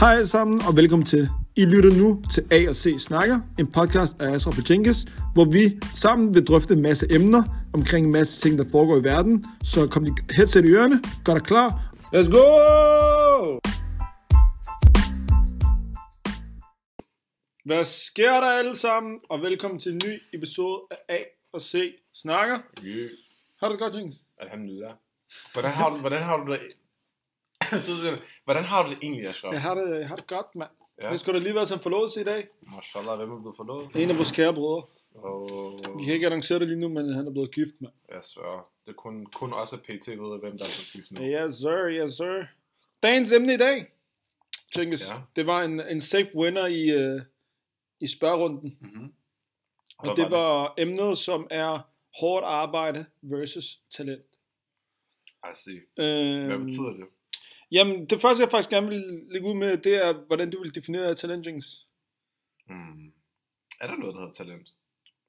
Hej alle sammen, og velkommen til. I lytter nu til A og C Snakker, en podcast af Asra Pachinkes, hvor vi sammen vil drøfte en masse emner omkring en masse ting, der foregår i verden. Så kom de headset i ørerne, gør dig klar. Let's go! Hvad sker der alle sammen, og velkommen til en ny episode af A og C Snakker. Yeah. Har du det godt, Jinx? Alhamdulillah. Hvordan har du, hvordan har du det? hvordan har du det egentlig, Ashraf? Jeg har det, jeg har det godt, mand. Ja. Ja. Det skulle da lige være en forlovelse i dag. Mashallah, hvem er blevet forlovet? En af vores kære brødre. Og Vi kan ikke annoncere det lige nu, men han er blevet gift, mand. jeg svær, det er kun, kun også PT ved, hvem der er gift nu. Yes, sir, yes, sir. Dagens emne i dag, Jenkins, Ja. ja. det var en, en safe winner i, uh, i spørgerunden. Mm-hmm. Og det var emnet, som er hårdt arbejde versus talent. I see. Øhm, Hvad betyder det? Jamen, det første, jeg faktisk gerne vil lægge ud med, det er, hvordan du vil definere talent, Jenkins. Hmm. Er der noget, der hedder talent?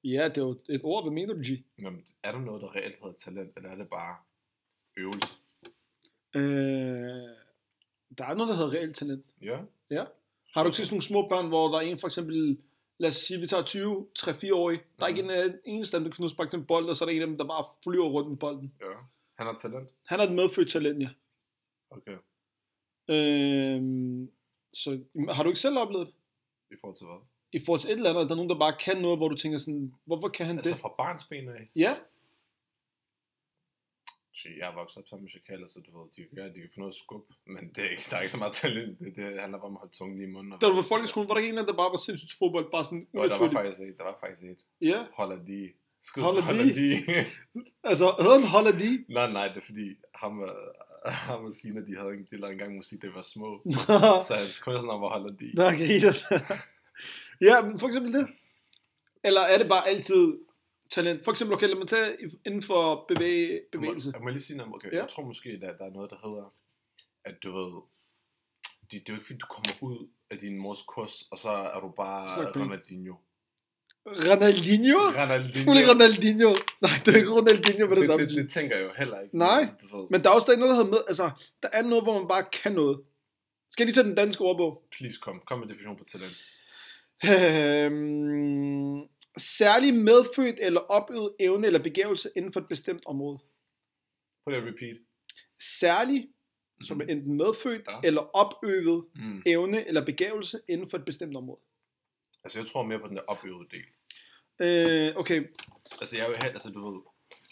Ja, det er jo et ord. Hvad mener du, G? Jamen, er der noget, der reelt hedder talent, eller er det bare øvelse? Øh, der er noget, der hedder reelt talent. Ja. Ja. Har du ikke set sådan nogle små børn, hvor der er en for eksempel, lad os sige, vi tager 20, 3-4 årige. Der er ikke en øh, eneste af dem, der kan sparke til en bold, og så er der en af dem, der bare flyver rundt med bolden. Ja. Han har talent? Han er et medfødt talent, ja. Okay. Øh, så har du ikke selv oplevet det? I forhold til hvad? I forhold til et eller andet, der er nogen, der bare kan noget, hvor du tænker sådan, hvorfor kan han Altså det? fra barnsben af? Ja, Shit, Jeg er vokset op sammen med chakaler, så du ved, de kan, gøre, de kan få noget skub, men det er ikke, der er ikke så meget talent. Det, det handler bare om at holde tungen lige i munden. da du var i folkeskolen, var der ikke en eller anden, der bare var sindssygt fodbold, bare sådan Jo, der var unaturligt. faktisk et. Der var faktisk et. Ja, Holder de. Skud Holder holder de? de. altså, hedder han holder de? nej, nej, det er fordi, ham, og- ham og Sina, de havde de lavede engang musik, det var små. så hans kunstner var holder de. Nå, ja, men for eksempel det. Eller er det bare altid talent? For eksempel, okay, lad mig tage inden for bevæge, bevægelse. Jeg må lige sige noget, okay, Ja. jeg tror måske, at der, der er noget, der hedder, at du ved, det, det er jo ikke fordi, du kommer ud af din mors kurs, og så er du bare. Ronaldinho. Ronaldinho? Ronaldinho. Fulde Ronaldinho. Nej, det er ikke Ronaldinho med det, det, samme. det, det, tænker jeg jo heller ikke. Nej. Men der er også der er noget, der hedder med, altså, der er noget, hvor man bare kan noget. Skal jeg lige tage den danske ordbog? Please kom, kom med definition på talent. Øhm, særlig medfødt eller opøvet evne eller begævelse inden for et bestemt område. Prøv at repeat. Særlig, som er enten medfødt Ja. eller opøvet Mm. evne eller begævelse inden for et bestemt område. Altså, jeg tror mere på den der opøvede del. Øh, okay, Altså, jeg er jo helt, altså, du ved...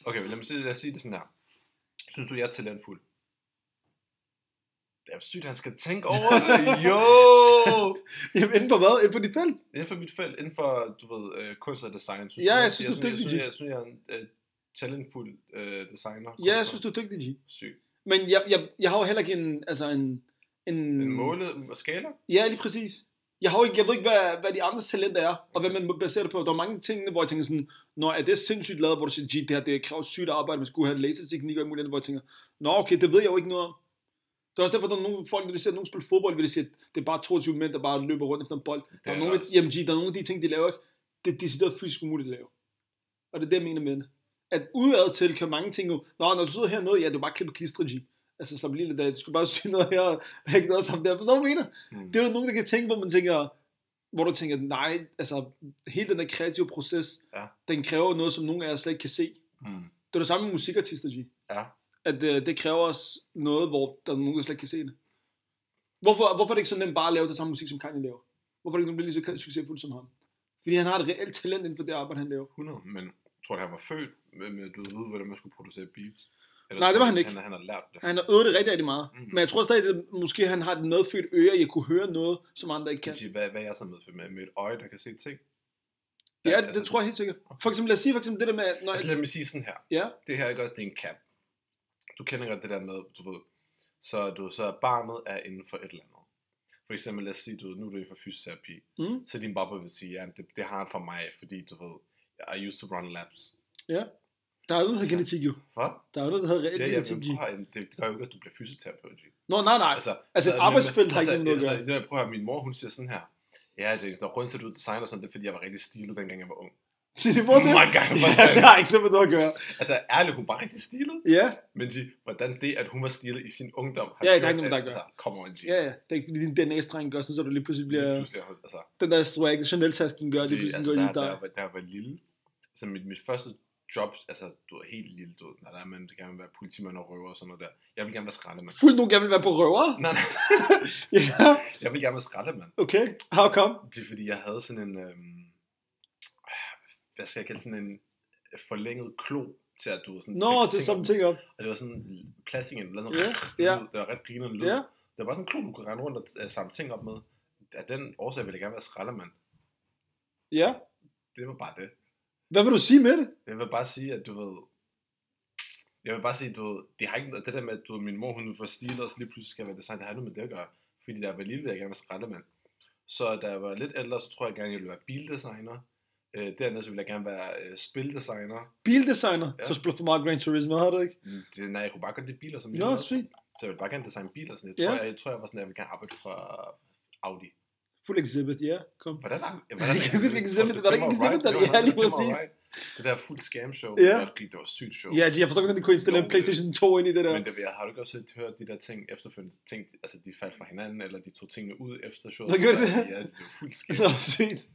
Okay, lad mig sige, lad os sige det sådan her. Synes du, jeg er talentfuld? Det er sygt, han skal tænke over det. Jo! Jamen, inden for hvad? Inden for dit felt? Inden for mit felt, inden for, du ved, øh, kunst og design. Synes Ja, du, jeg synes, du er jeg, dygtig, jeg, jeg, synes, jeg er en øh, talentfuld øh, designer. Ja, jeg synes, du er dygtig, G. Sygt. Men jeg, jeg, jeg har jo heller ikke en, altså en, en... En måle og skala? Ja, lige præcis. Jeg, har jo ikke, jeg ved ikke, hvad, hvad de andres talenter er, og hvad man baserer det på. Der er mange ting, hvor jeg tænker sådan, når er det sindssygt lavet, hvor du siger, "Gee, det her det kræver sygt arbejde, man skulle have laserteknik og alt muligt andet, hvor jeg tænker, nå okay, det ved jeg jo ikke noget om. Det er også derfor, der er nogle folk, når de ser nogen spille fodbold, vil de sige, det er bare 22 mænd, der bare løber rundt efter en bold. Der er, er nogle, jamen, der er nogle af de ting, de laver, ikke? det er decideret fysisk umuligt at lave. Og det er det, jeg mener med det. At udad til kan mange ting jo, nå, når du sidder hernede, ja, du er bare klippe klistre, G. Altså, slap lige lidt af, du skal bare sige noget her, og ikke noget som der. Forstår du, hvad jeg mener? Mm. Det er der nogen, der kan tænke, hvor man tænker, hvor du tænker, nej, altså, hele den der kreative proces, Ja. den kræver noget, som nogen af os slet ikke kan se. Mm. Det er det samme med musikartister, G. Ja. At øh, det kræver os noget, hvor der er nogen, der slet ikke kan se det. Hvorfor, hvorfor er det ikke så nemt bare at lave det samme musik, som Kanye laver? Hvorfor er det ikke bliver lige så succesfuld som ham? Fordi han har et reelt talent inden for det arbejde, han laver. 100, men jeg tror du, han var født med, med du ved, hvordan man skulle producere beats? Eller Nej, det var han ikke. Han, han har lært det. Han har øvet det rigtig, rigtig meget. Mhm. Men jeg tror stadig, at måske han har et medfødt øre at kunne høre noget, som andre ikke kan. Kan. Hvad, hvad er jeg så med, med, med et øje, der kan se ting? Ja, det, det tror jeg helt sikkert. For eksempel, lad os sige for eksempel det der med, når Altså lad mig sige sådan her. Ja, Det her er ikke også, det er en cap. Du kender godt det der med, du ved, så, du, så barnet er inden for et eller andet. For eksempel, lad os sige, du, ved, nu er du inden for fysioterapi. mm, Så din baba vil sige, ja, det, det har han for mig, fordi du ved, I used to run laps. ja. Der er jo noget, der hedder genetik jo. Hvad? Der er jo noget, der hedder reelt Ja, ja, genetik. men prøv det, det gør jo ikke, at du bliver fysioterapeut. G. Nå, nej, nej. Altså, altså et arbejdsfelt har ikke altså, noget at altså, gøre. altså, prøv at høre, min mor, hun siger sådan her. Ja, det, der er grund til, at du er designer sådan, det er, fordi jeg var rigtig stilet, dengang jeg var ung. Siger din mor det? Oh my God, ja, hvordan? det har ikke noget med noget at gøre. Altså, ærligt, hun var rigtig stilet. Ja, Men G, hvordan det, at hun var stilet i sin ungdom, har Ja, det har ikke noget med at- det gøre. Altså, come on, G. ja, ja. Det er ikke fordi din DNA-streng gør sådan, så du lige pludselig Lige bliver... pludselig, altså, Den der swag, Chanel-tasken gør, lige det, pludselig altså, der, lige der, dig. var, der var lille, altså mit, mit første job, altså du var helt lille, du der er man gerne vil være politimand og røver og sådan noget der. Jeg vil gerne være skraldemand. Fuldt nogen gerne vil være på røver? Nej, nej, Ja, jeg vil gerne være skraldemand. okay. How come? Det er fordi, jeg havde sådan en, øhm, hvad skal jeg kalde sådan en forlænget klo til at du ved, sådan Nå, til op. ting op. Og det var sådan plastik, det var sådan, lyd. ja. det var ret grinerende lyd. Ja, Det var bare sådan en klo, du kunne rende rundt og uh, samle ting op med. Af den årsag ville jeg gerne være skraldemand. ja. Det var bare det. Hvad vil du sige med det? Jeg vil bare sige, at du ved... Jeg vil bare sige, du ved, det har ikke noget, det der med, at du ved, min mor, hun og så lige pludselig skal jeg være design, det har noget med det at gøre. Fordi jeg var lille, ville jeg gerne være skraldemand. Så da jeg var lidt ældre, så tror jeg gerne, jeg ville være bildesigner. Øh, dernæst ville jeg gerne være øh, spildesigner. Bildesigner. Ja. Så spiller for meget Gran Turismo, har du ikke? Mm, Det, nej, jeg kunne bare godt lide biler som Nå, lille. sygt. Så jeg ville bare gerne designe biler. Sådan. Jeg, Ja. tror, jeg, jeg, tror, jeg var sådan, at jeg ville gerne arbejde for Audi. Fuld exhibit, ja. Kom. Hvordan er Jeg kan huske Exhibit, var det ikke Exhibit, der- ja, lige det var præcis. Det der fuld scam show, Ja. det, var, det var sygt show. Ja, jeg forstår ikke, at de kunne installere en Playstation 2 ind i det der. Men det, jeg har du ikke også hørt de der ting efterfølgende, ting, altså de faldt fra hinanden, eller de tog tingene ud efter showet. Nå, gjorde de det? Ja, det var fuldt scam. Nå, sygt.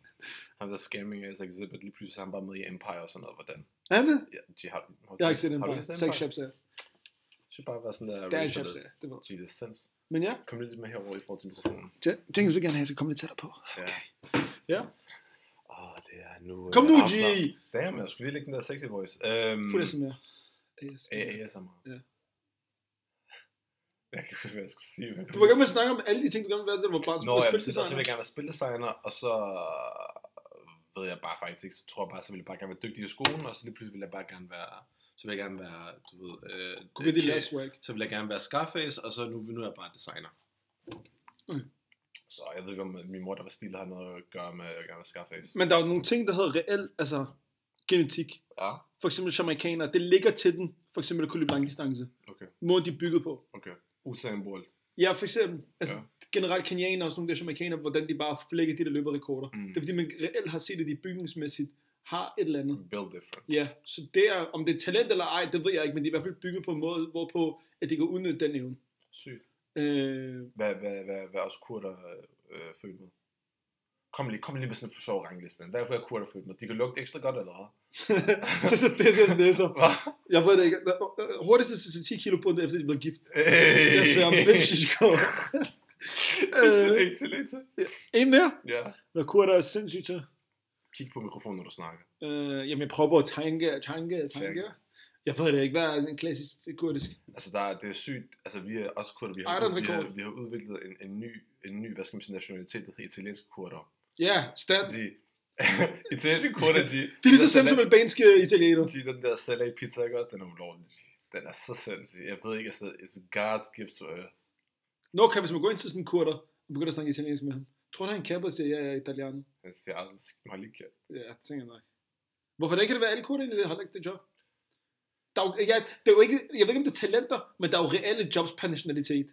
Han der scamming altså Exhibit, lige pludselig han bare med i Empire og sådan noget, hvordan? Er det? Ja, de har, har, Jeg har ikke set den har du ikke set Sex Empire? Shops, ja. Det should bare være sådan der Det er en shops, ja. Det var. Det er sense. Men ja, Kom lidt med herover i forhold til mikrofonen. James vil gerne have, at jeg skal komme lidt tættere på. Ja. Ja. Åh, det er nu... Kom øh, nu, G! Damn, jeg skulle lige lægge den der sexy voice. Øhm, Fuld SMR. Yes. ASMR. Ja. Jeg kan huske, hvad jeg skulle sige. Hvad Du var gerne med at snakke om alle de ting, du gerne vil være, du var barn. Nå, ja, præcis, og så vil jeg gerne være spildesigner, og så ved jeg bare faktisk ikke, så tror jeg bare, så vil jeg bare gerne være dygtig i skolen, og så lige pludselig vil jeg bare gerne være, så vil jeg gerne være, du ved, øh, Kunne det lade swag? så vil jeg gerne være Scarface, og så nu, nu er jeg bare designer. Okay. Så jeg ved ikke, om min mor, der var stil, har noget at gøre med at gerne være Scarface. Men der er jo nogle ting, der hedder reel, altså genetik. Ja, For eksempel jamaikanere, det ligger til den, for eksempel at kunne løbe langdistance. okay, Måden de er bygget på. okay. Usain Bolt. Ja, for eksempel, altså Ja. generelt kenianer og sådan nogle der jamaikanere, hvordan de bare flækker de der løberrekorder. Mm. Det er fordi, man reelt har set, at de bygningsmæssigt har et eller andet. Build different. Ja, så det er, om det er talent eller ej, det ved jeg ikke, men de er i hvert fald bygget på en måde, hvorpå at de kan udnytte den evne. Sygt. Øh, Hvad, hvad, hvad, hvad også kurder øh, født med? Kom lige, kom lige med sådan en sjov rangliste. Hvad er er kurder født med? De kan lugte ekstra godt, eller hvad? så, så det sådan, det er så. Jeg ved det ikke. Hurtigst til 10 kilo på den, efter de blevet gift. Hey. Jeg ser Mexico. En til, en til, en til. En mere? Ja. Hvad kurder er sindssygt til? Kig på mikrofonen, når du snakker. Øh, jamen, jeg prøver at tanke, tanke. Tanke. Jeg ved det ikke. Hvad er en klassisk kurdisk? Altså, der, er- det er sygt. Altså, vi er også kurder. Vi Ej, har, en vi, har, vi har udviklet en, en, ny, en ny, hvad skal man sige, nationalitet, der hedder italienske kurder. Ja, stand. De, italienske kurder, de... Det er lige så slemt som albanske italiener. De, den der salat pizza, ikke også? Den er ulovlig. Den er så sindssyg. Jeg ved ikke, altså, it's God's gift to earth. Nå, kan hvis man går ind til sådan en kurder, og begynder at snakke italiensk med ham. Tror du, han ja, jeg er italiano? Han siger aldrig, mig lige kæft. Ja, jeg tænker nok. Hvorfor det kan det være alle kurder, der har ikke det job? Der er jo, ja, det er jo ikke, jeg ved ikke, om det er talenter, men der er jo reelle jobs per nationalitet.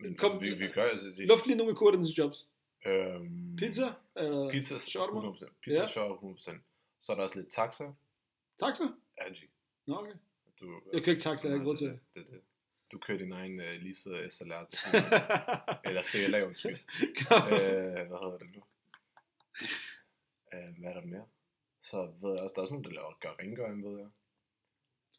Men Kom- altså, vi, vi gør altså... De, Luft lige nogle af kurdernes jobs. øhm, Pizza? Eller Pizza, shawarma? 100%. Pizza, Ja. shawarma, 100%. Så er der også lidt taxa. Taxa? Ja. Nå, okay. Du, Jeg kan ikke taxa, jeg har ikke Nej, råd til det. Det, det. Du kører din egen uh, leasede SLR. noget. Eller CLA, undskyld. øh, hvad hedder det nu? Øh, hvad er der mere? Så ved jeg også, der er også nogen, der laver, gør rengøring, ved jeg.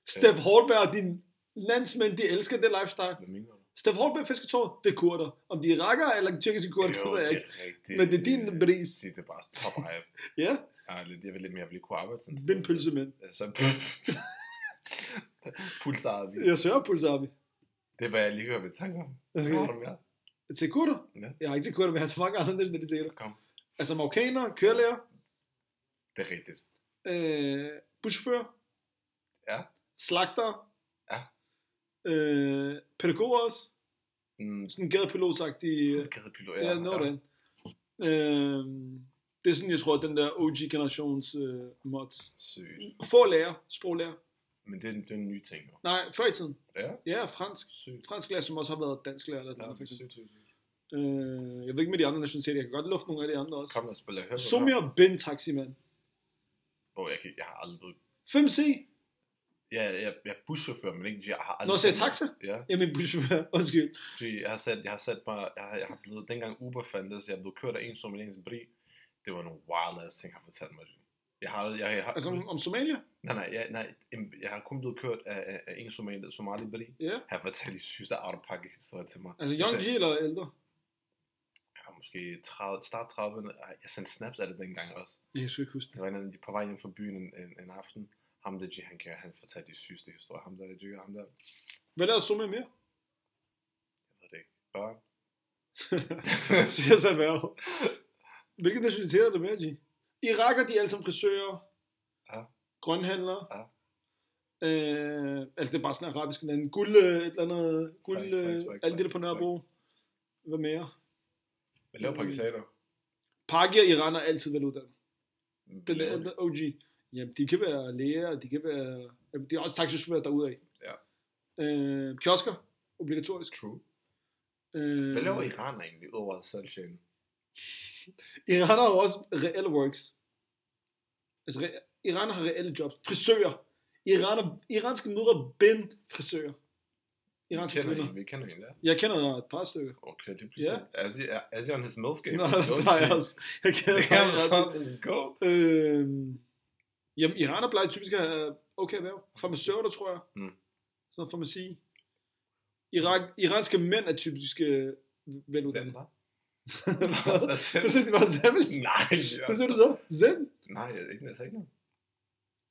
Steff Holberg, din landsmænd, de elsker det lifestyle. Hvad mener du? Steff Holberg fisketåret, det er kurder. Om de er rakker eller tyrkiske kurder, det ved jeg ikke. rigtigt. Men det er din bris. Det, det er bare top hype. Ja, Jeg, lidt, jeg vil lidt mere, jeg vil kunne arbejde sådan sted. vindpølsemænd. Så pulsaret vi. Jeg søger pulsar vi. Det er, hvad jeg lige hører ved tanker om. Okay. Hvad har du mere? Til kurder? Ja. Jeg har ikke til kurder, men jeg har så mange andre Så nationaliteter. kom. Altså marokkaner, kørelærer, Det er rigtigt. øh, buschauffører, Ja. slagter, Ja. øh, pædagoger også. Mm, Sådan en gadepilot-agtig. fuld gadepilot. Ja, ja, no, den. Øh, det er sådan, jeg tror, den der OG-generations øh, mods. Sygt. Få lærer, sproglærer. Men det det er en ny ting nu. Nej, før i tiden. Ja, Ja, fransk. sygt. Fransk lærer, som også har været dansk lærer. Eller Ja, ja, for eksempel. sygt, sygt. Øh, jeg ved ikke med de andre nationaliteter. Jeg kan godt lufte nogle af de andre også. Kom, lad os spille. Hør, Sumir Ben Taximan. Hvor jeg, kan, jeg har aldrig... 5C. Ja, jeg, jeg, jeg er buschauffør, men ikke... Jeg har aldrig... Når jeg sagde taxa? Ja, Jamen, buschauffør. Undskyld. fordi jeg har sat, jeg har sat mig... Jeg har, jeg har blevet... Dengang Uber fandtes, jeg blev kørt af en somaliansk bri. Det var nogle wild ass ting, han fortalte mig. Jeg har, jeg, jeg har, Altså om, om Somalia? nej, nej, jeg, nej, jeg har kun blevet kørt af, af, af en somali, somali bri. Ja. Han fortalte de sygeste out of pocket historier til mig. Altså Young G eller ældre? Jeg var måske 30, start 30'erne. Ej, Jeg sendte snaps af det dengang også. Jeg skal ikke huske Det det. var en af de på vej hjem fra byen en, en, en aften. Ham der G, han, kan, han fortalte de sygeste historier. Ham der G, ham der, Hvad lavede Sumir mere? jeg ved det ikke, børn. Siger sig erhverv. Hvilke nationaliteter er der mere, G? Iraker, de er alle sammen frisører. Ja. Grønhandlere. Ja. Øh, altså det er bare sådan arabiske lande. Guld, øh, et eller andet, guld, Facts, facts, øh, facts, alt det der på Nørrebro. Hvad mere? Hvad laver Mm. pakistaner? Paki og Iran er altid veluddannet. Hvad Den er OG. Jamen, de kan være læger, de kan være... Jamen, de er også taxichauffører derudad. Ja. Øh, kiosker, obligatorisk. True. Øh, Hvad laver Iran egentlig, udover salgschain? Iran har jo også reelle works. Altså, re- Iran har reelle jobs. Frisører. Iran iranske mødre Ben frisører. Iranske kender kvinder. en, vi kender en, ja. Jeg kender et par stykker. Okay, det er pludselig. Asi, Asi on his milf game. Don't der er også. Jeg kender Damn, faktisk son, let's go. Øhm, jamen, Iran er blevet typisk af okay erhverv. Farmaceuter, tror jeg. Mm. Sådan noget farmaci. Irak, iranske mænd er typisk øh, veluddannede. Hvad du? det var Samuels? Nej, Hvad siger du så? Zen? Nej, jeg ikke, jeg sagde ikke noget.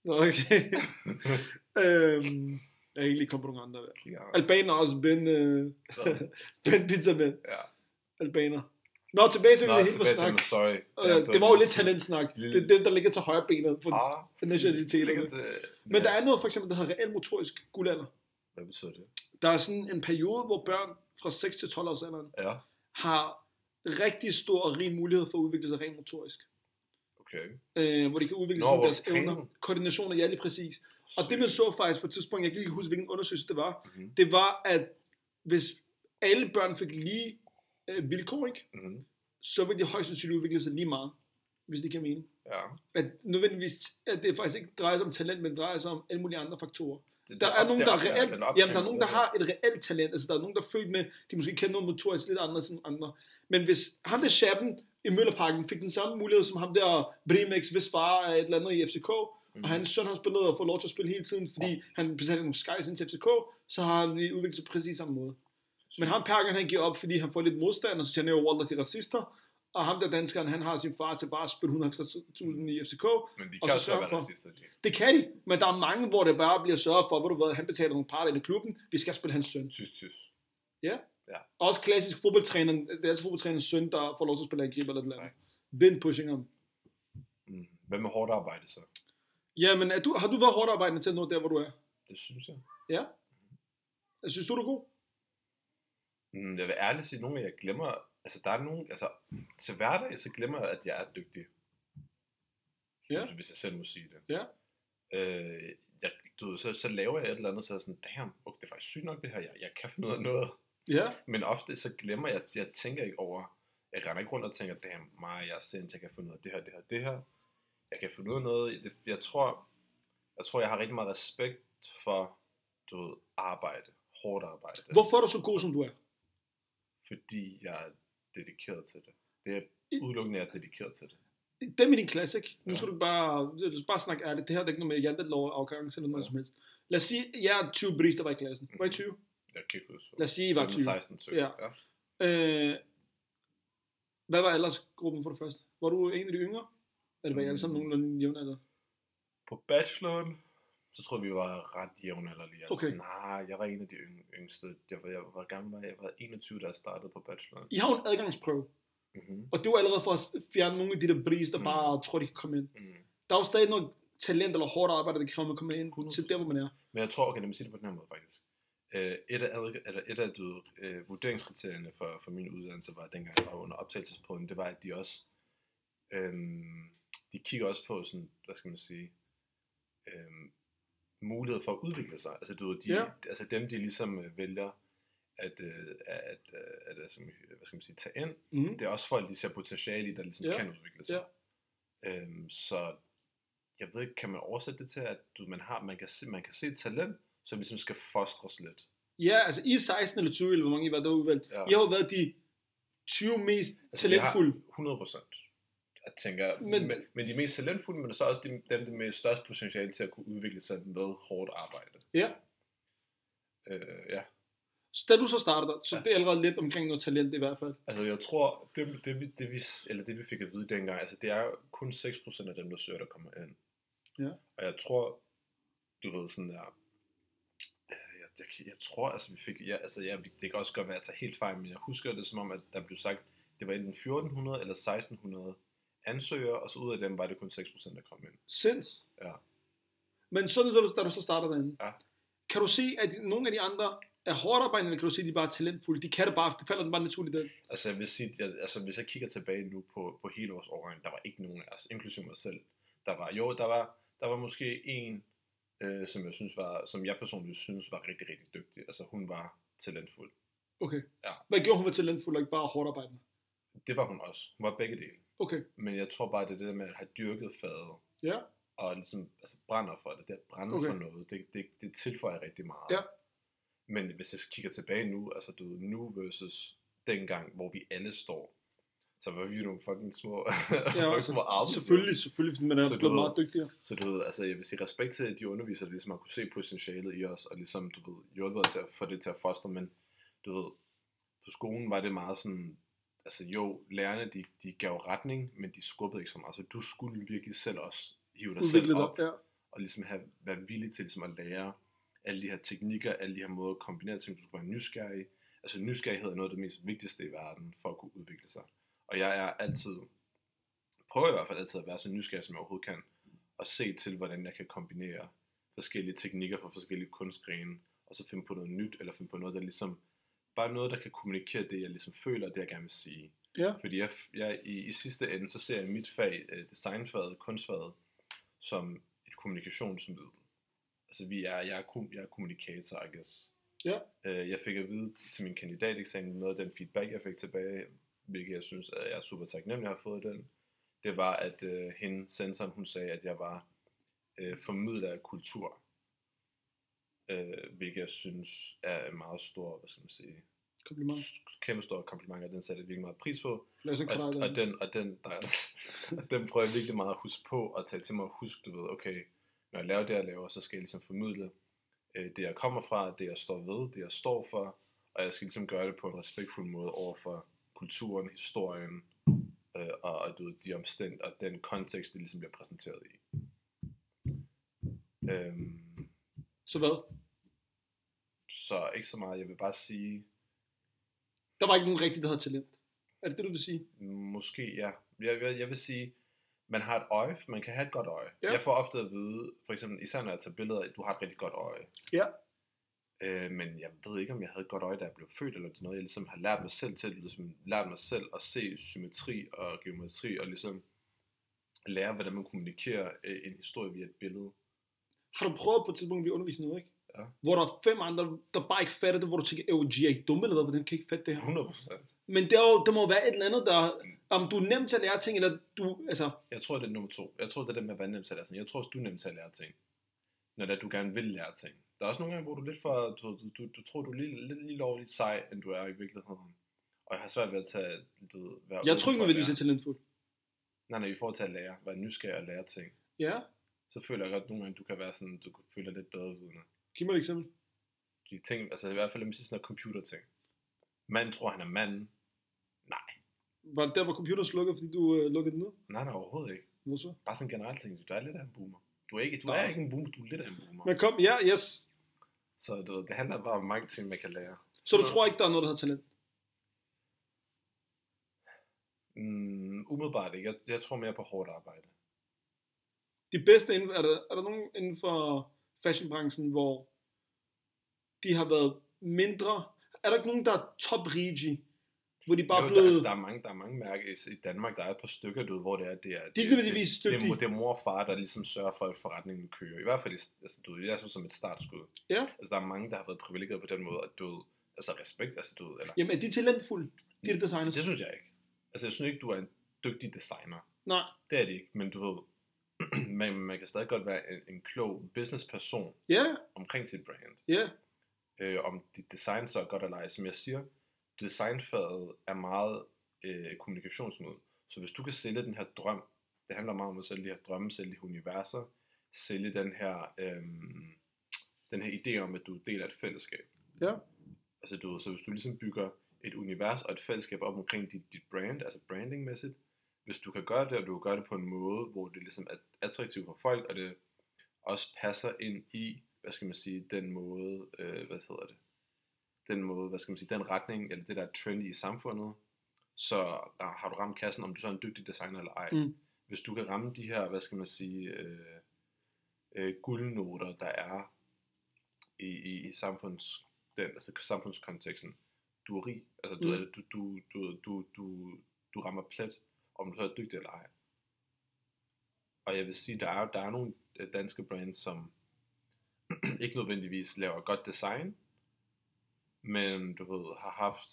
Nå, Okay. øhm, jeg kan ikke lige komme på nogen andre. der. Albaner er også Ben, øh, ben Pizza Ben. Ja. Albaner. Nå, tilbage til Nå, det hele snak. mig, sorry. Øh, det var jo lidt talentsnak. Lille- Det er det, der ligger til højre benet for Ah, nationaliteterne. ligger til... Men der er noget, for eksempel, der hedder reelt motorisk guldalder. Hvad betyder det? Der er sådan en periode, hvor børn fra 6 til 12 års alderen Ja, har rigtig stor og rig mulighed for at udvikle sig rent motorisk. okay. Øh, hvor de kan udvikle Nå, hvor deres evner. Koordination er ja, lige præcis. Og det man så faktisk på et tidspunkt, jeg kan ikke huske, hvilken undersøgelse det var, Mhm. det var, at hvis alle børn fik lige øh, vilkår, ikke, Mhm. så ville de højst sandsynligt udvikle sig lige meget, hvis det kan mene. Ja. At nødvendigvis, at det faktisk ikke drejer sig om talent, men drejer sig om alle mulige andre faktorer. Det, Der er op- nogen, det der er reelt, jamen, der er nogen, der har et reelt talent. Altså, der er nogen, der er født med, de måske kender noget motorisk lidt andet end andre. Men hvis ham der Schaben i Møllerparken fik den samme mulighed som ham der Brimex, hvis far er et eller andet i FCK, Mhm. og hans søn har spillet og får lov til at spille hele tiden, fordi han betaler nogle skies ind til FCK, så har han udviklet sig præcis samme måde. Men ham Perken, han giver op, fordi han får lidt modstand, og så siger han jo, Walter, de er racister. Og ham der danskeren, han har sin far til bare at spille 150.000 i FCK. Men de og kan så også sørge være for- racister, de. Det kan de, men der er mange, hvor det bare bliver sørget for, hvor du ved, han betaler nogle parter i klubben, vi skal spille hans søn. Tys, tys. Også klassisk fodboldtræner, det er altså fodboldtrænerens søn, der får lov til at spille angriber eller et eller andet. Right. Vind pushing ham. Mm. Hvad med hårdt arbejde så? Jamen, er du, har du været hårdt arbejdende til at nå der, hvor du er? Det synes jeg. Ja? Jeg synes du, du er god? Mm, jeg vil ærligt sige, nogle af jer glemmer, altså der er nogen, altså til hverdag, så glemmer jeg, at jeg er dygtig. Ja. Synes, hvis jeg selv må sige det. Ja. Øh, jeg, du så, så laver jeg et eller andet, så er jeg sådan, damn, okay, det er faktisk sygt nok det her, jeg, jeg kan finde ud af noget. Ja. Men ofte så glemmer jeg, jeg tænker ikke over, jeg render ikke rundt og tænker, damn, mig, jeg er sindssygt, jeg kan finde ud af det her, det her, det her. Jeg kan finde ud af noget. Det, jeg tror, jeg tror, jeg har rigtig meget respekt for, du ved, arbejde, hårdt arbejde. Hvorfor er du så god, som du er? Fordi jeg er dedikeret til det. Det er udelukkende, jeg er dedikeret til det. Dem i din klasse, ikke? Nu Ja. skal du bare, du skal bare snakke ærligt. Det her er ikke noget med jantelov og afgang eller noget Ja. som helst. Lad os sige, jeg er 20 bris, der var i klassen. Var I 20? Jeg kan ikke huske. Lad os sige, I var 20. 16, 20. Ja. ja. Øh, hvad var aldersgruppen for det første? Var du en af de yngre? Eller var I alle sammen Mm. nogenlunde jævnalder? På bacheloren, så tror jeg, vi var ret jævnalderlige. Altså, Okay. Nej, jeg var en af de yng- yngste. Jeg var, jeg var gammel, var jeg? jeg var 21, da jeg startede på bacheloren. I har jo en adgangsprøve. Mm-hmm. Og det var allerede for at fjerne nogle af de der bris, der Mm. bare tror, de kan komme ind. Mm. Der er jo stadig noget talent eller hårdt arbejde, der kræver, at man kommer ind 100%. til der, hvor man er. Men jeg tror, okay, lad mig sige det på den her måde faktisk. Øh, et af, adg- eller et af du, øh, vurderingskriterierne for, for min uddannelse var, dengang jeg var under optagelsesprøven, det var, at de også, øhm, de kigger også på sådan, hvad skal man sige, øhm, mulighed for at udvikle sig. Altså, du ved, de, Ja. altså dem, de ligesom øh, vælger, at, øh, at, øh, at altså, hvad skal man sige, tage ind. Mm. Det er også folk, de ser potentiale i, der ligesom Ja. kan udvikle sig. Øhm, så jeg ved ikke, kan man oversætte det til, at du, man, har, man, kan se, man kan se talent, som ligesom skal fostres lidt. Ja, altså I er 16 eller 20, eller hvor mange I var der udvalgt. Ja. I har jo været de 20 mest Altså, talentfulde. 100 procent. Jeg tænker, Men- men, men, de mest talentfulde, men så også de, dem, der med størst potentiale til at kunne udvikle sig med hårdt arbejde. Ja. Øh, ja. Så da du så starter, så Ja. det er allerede lidt omkring noget talent i hvert fald. Altså, jeg tror, det, det, vi, det, vi, eller det vi fik at vide dengang, altså det er kun 6% af dem, der søger, der kommer ind. Ja. Og jeg tror, du ved sådan der, jeg, jeg, tror, altså vi fik, ja, altså ja, det kan også godt være, at jeg tager helt fejl, men jeg husker det som om, at der blev sagt, det var enten 1400 eller 1600 ansøgere, og så ud af dem var det kun 6%, der kom ind. Sinds. Ja. Men så, da du, da du så starter derinde, Ja. kan du se, at nogle af de andre er hårdt arbejdende, eller kan du se, at de bare er talentfulde? De kan det bare, det falder dem bare naturligt ind. Altså, jeg vil sige, jeg, altså, hvis jeg kigger tilbage nu på, på hele vores årgang, der var ikke nogen af os, inklusive mig selv. Der var, jo, der var, der var måske en, øh, som jeg synes var, som jeg personligt synes var rigtig, rigtig dygtig. Altså, hun var talentfuld. Okay. Ja. Hvad gjorde hun ved talentfuld, og ikke bare hårdt arbejdende? Det var hun også. Hun var begge dele. Okay. Men jeg tror bare, det er det der med at have dyrket faget, Ja. og ligesom altså, brænder for det, det at brænde Okay. for noget, det, det, det tilføjer rigtig meget. Ja. Men hvis jeg kigger tilbage nu, altså du nu versus dengang, hvor vi alle står, så var vi jo nogle fucking små, Ja, altså, små arme. selvfølgelig, selvfølgelig, fordi man er blevet meget dygtigere. Så du ved, altså jeg vil sige respekt til, at de undervisere der ligesom har kunne se potentialet i os, og ligesom, du ved, hjulpet os til at få det til at fostre, men du ved, på skolen var det meget sådan, altså jo, lærerne, de, de gav retning, men de skubbede ikke så meget, så du skulle virkelig selv også hive dig selv Udviklet op, dig. Ja. og ligesom have, være villig til ligesom at lære alle de her teknikker, alle de her måder at kombinere ting, du skulle være nysgerrig. Altså nysgerrighed er noget af det mest vigtigste i verden for at kunne udvikle sig. Og jeg er altid, prøver i hvert fald altid at være så nysgerrig, som jeg overhovedet kan, og se til, hvordan jeg kan kombinere forskellige teknikker fra forskellige kunstgrene, og så finde på noget nyt, eller finde på noget, der ligesom, bare noget, der kan kommunikere det, jeg ligesom føler, og det jeg gerne vil sige. Ja. Fordi jeg, jeg i, i sidste ende, så ser jeg mit fag, øh, designfaget, kunstfaget, som et kommunikationsmiddel. Altså vi er, jeg er, jeg er kommunikator, I guess. Ja. Øh, jeg fik at vide til min kandidateksamen, noget af den feedback, jeg fik tilbage, hvilket jeg synes, at jeg er super taknemmelig have fået den, det var, at øh, hende, sensoren, hun sagde, at jeg var øh, formidler af kultur. Øh, hvilket jeg synes er en meget stor, hvad skal man sige, Kompliment. kæmpe stor kompliment, og den satte jeg virkelig meget pris på. Og, og, den, og, den, der, og den prøver jeg virkelig meget at huske på, og tage til mig at huske, du ved, okay, når jeg laver det, jeg laver, så skal jeg ligesom formidle øh, det, jeg kommer fra, det, jeg står ved, det, jeg står for, og jeg skal ligesom gøre det på en respektfuld måde over for kulturen, historien, øh, og, og du ved, de omstænd og den kontekst, det ligesom bliver præsenteret i. Øhm, Så hvad? så ikke så meget, jeg vil bare sige, Der var ikke nogen rigtig, der havde talent. Er det det, du vil sige? Måske, ja. Jeg, jeg, jeg vil sige, man har et øje, man kan have et godt øje. Ja. Jeg får ofte at vide, for eksempel, især når jeg tager billeder, at du har et rigtig godt øje. Ja. Øh, men jeg ved ikke, om jeg havde et godt øje, da jeg blev født, eller det er noget, jeg ligesom har lært mig selv til, ligesom lært mig selv at se symmetri og geometri, og ligesom lære, hvordan man kommunikerer øh, en historie via et billede. Har du prøvet på et tidspunkt, vi underviser noget, ikke? Ja. Hvor der er fem andre, der bare ikke fatter det, hvor du tænker, øh, de er ikke dumme eller hvad, hvordan kan I ikke fatte det her? 100 procent. Men det, er jo, der må være et eller andet, der, om du er nem til at lære ting, eller du, altså, Jeg tror, det er nummer to. Jeg tror, det er det med at være nem til at lære ting. Jeg tror også, du er nem til at lære ting. Når det er, du gerne vil lære ting. Der er også nogle gange, hvor du lidt for, du, du, du, du tror, du er lidt, lidt lige lovligt sej, end du er i virkeligheden. Og jeg har svært ved at tage, du ved, være jeg tror ikke nødvendigvis, lære. er talentfuld. Nej, nej, i forhold til at lære, være nysgerrig og lære ting. Ja, Så føler jeg godt nogle gange, du kan være sådan, du kan føle dig lidt bedre vidne. giv mig et eksempel. De ting, altså i hvert fald, sådan noget computerting. Manden tror, han er manden. Nej, Var det der, hvor computeren slukkede, fordi du øh, lukkede den ned? nej, nej, overhovedet ikke. Hvor så? Bare sådan generelt ting, du er lidt af en boomer. Du er ikke, du Nej. er ikke en boomer, du er lidt af en boomer. Men kom, ja, yes. Så du ved, det handler bare om mange ting, man kan lære. Så du tror ikke, der er noget, der har talent? Mm, umiddelbart ikke. Jeg, jeg tror mere på hårdt arbejde. De bedste inden, er, der, er der nogen inden for fashionbranchen, hvor de har været mindre? Er der ikke nogen, der er top-rigi? Hvor de bare jo, er der, blevet... altså, der, er mange, der er mange mærker i, Danmark, der er et par stykker, du hvor det er, det er, det, det, det, dygtige. er, det er mor og far, der ligesom sørger for, at forretningen kører. I hvert fald, altså, du det er som, som et startskud. Ja. Altså, der er mange, der har været privilegeret på den måde, at du altså respekt, altså du eller, Jamen, er de talentfulde, de der designers? det synes jeg ikke. Altså jeg synes ikke, du er en dygtig designer. Nej, Det er det ikke, men du ved, man, man kan stadig godt være en, en klog businessperson ja, omkring sit brand. ja, Øh, om dit design så er godt eller ej. Som jeg siger, designfaget er meget øh, kommunikationsmiddel. Så hvis du kan sælge den her drøm, det handler meget om at sælge de her drømme, sælge de her universer, sælge den her, øh, den her idé om, at du er del af et fællesskab. ja, Altså du, ved, så hvis du ligesom bygger et univers og et fællesskab op omkring dit, dit brand, altså brandingmæssigt, hvis du kan gøre det, og du kan gøre det på en måde, hvor det ligesom er attraktivt for folk, og det også passer ind i, hvad skal man sige, den måde, øh, hvad hedder det, den måde, hvad skal man sige, den retning, eller det der er trendy i samfundet, så har du ramt kassen, om du så er en dygtig designer eller ej. Mm. Hvis du kan ramme de her, hvad skal man sige, øh, øh, guldnoter, der er i, i, i samfunds, den, altså samfundskonteksten, du er rig, altså du, Mm. mm. du, du, du, du, du, du rammer plet, om du så er dygtig eller ej. Og jeg vil sige, der er, der er nogle øh, danske brands, som ikke nødvendigvis laver godt design, men du ved, har haft,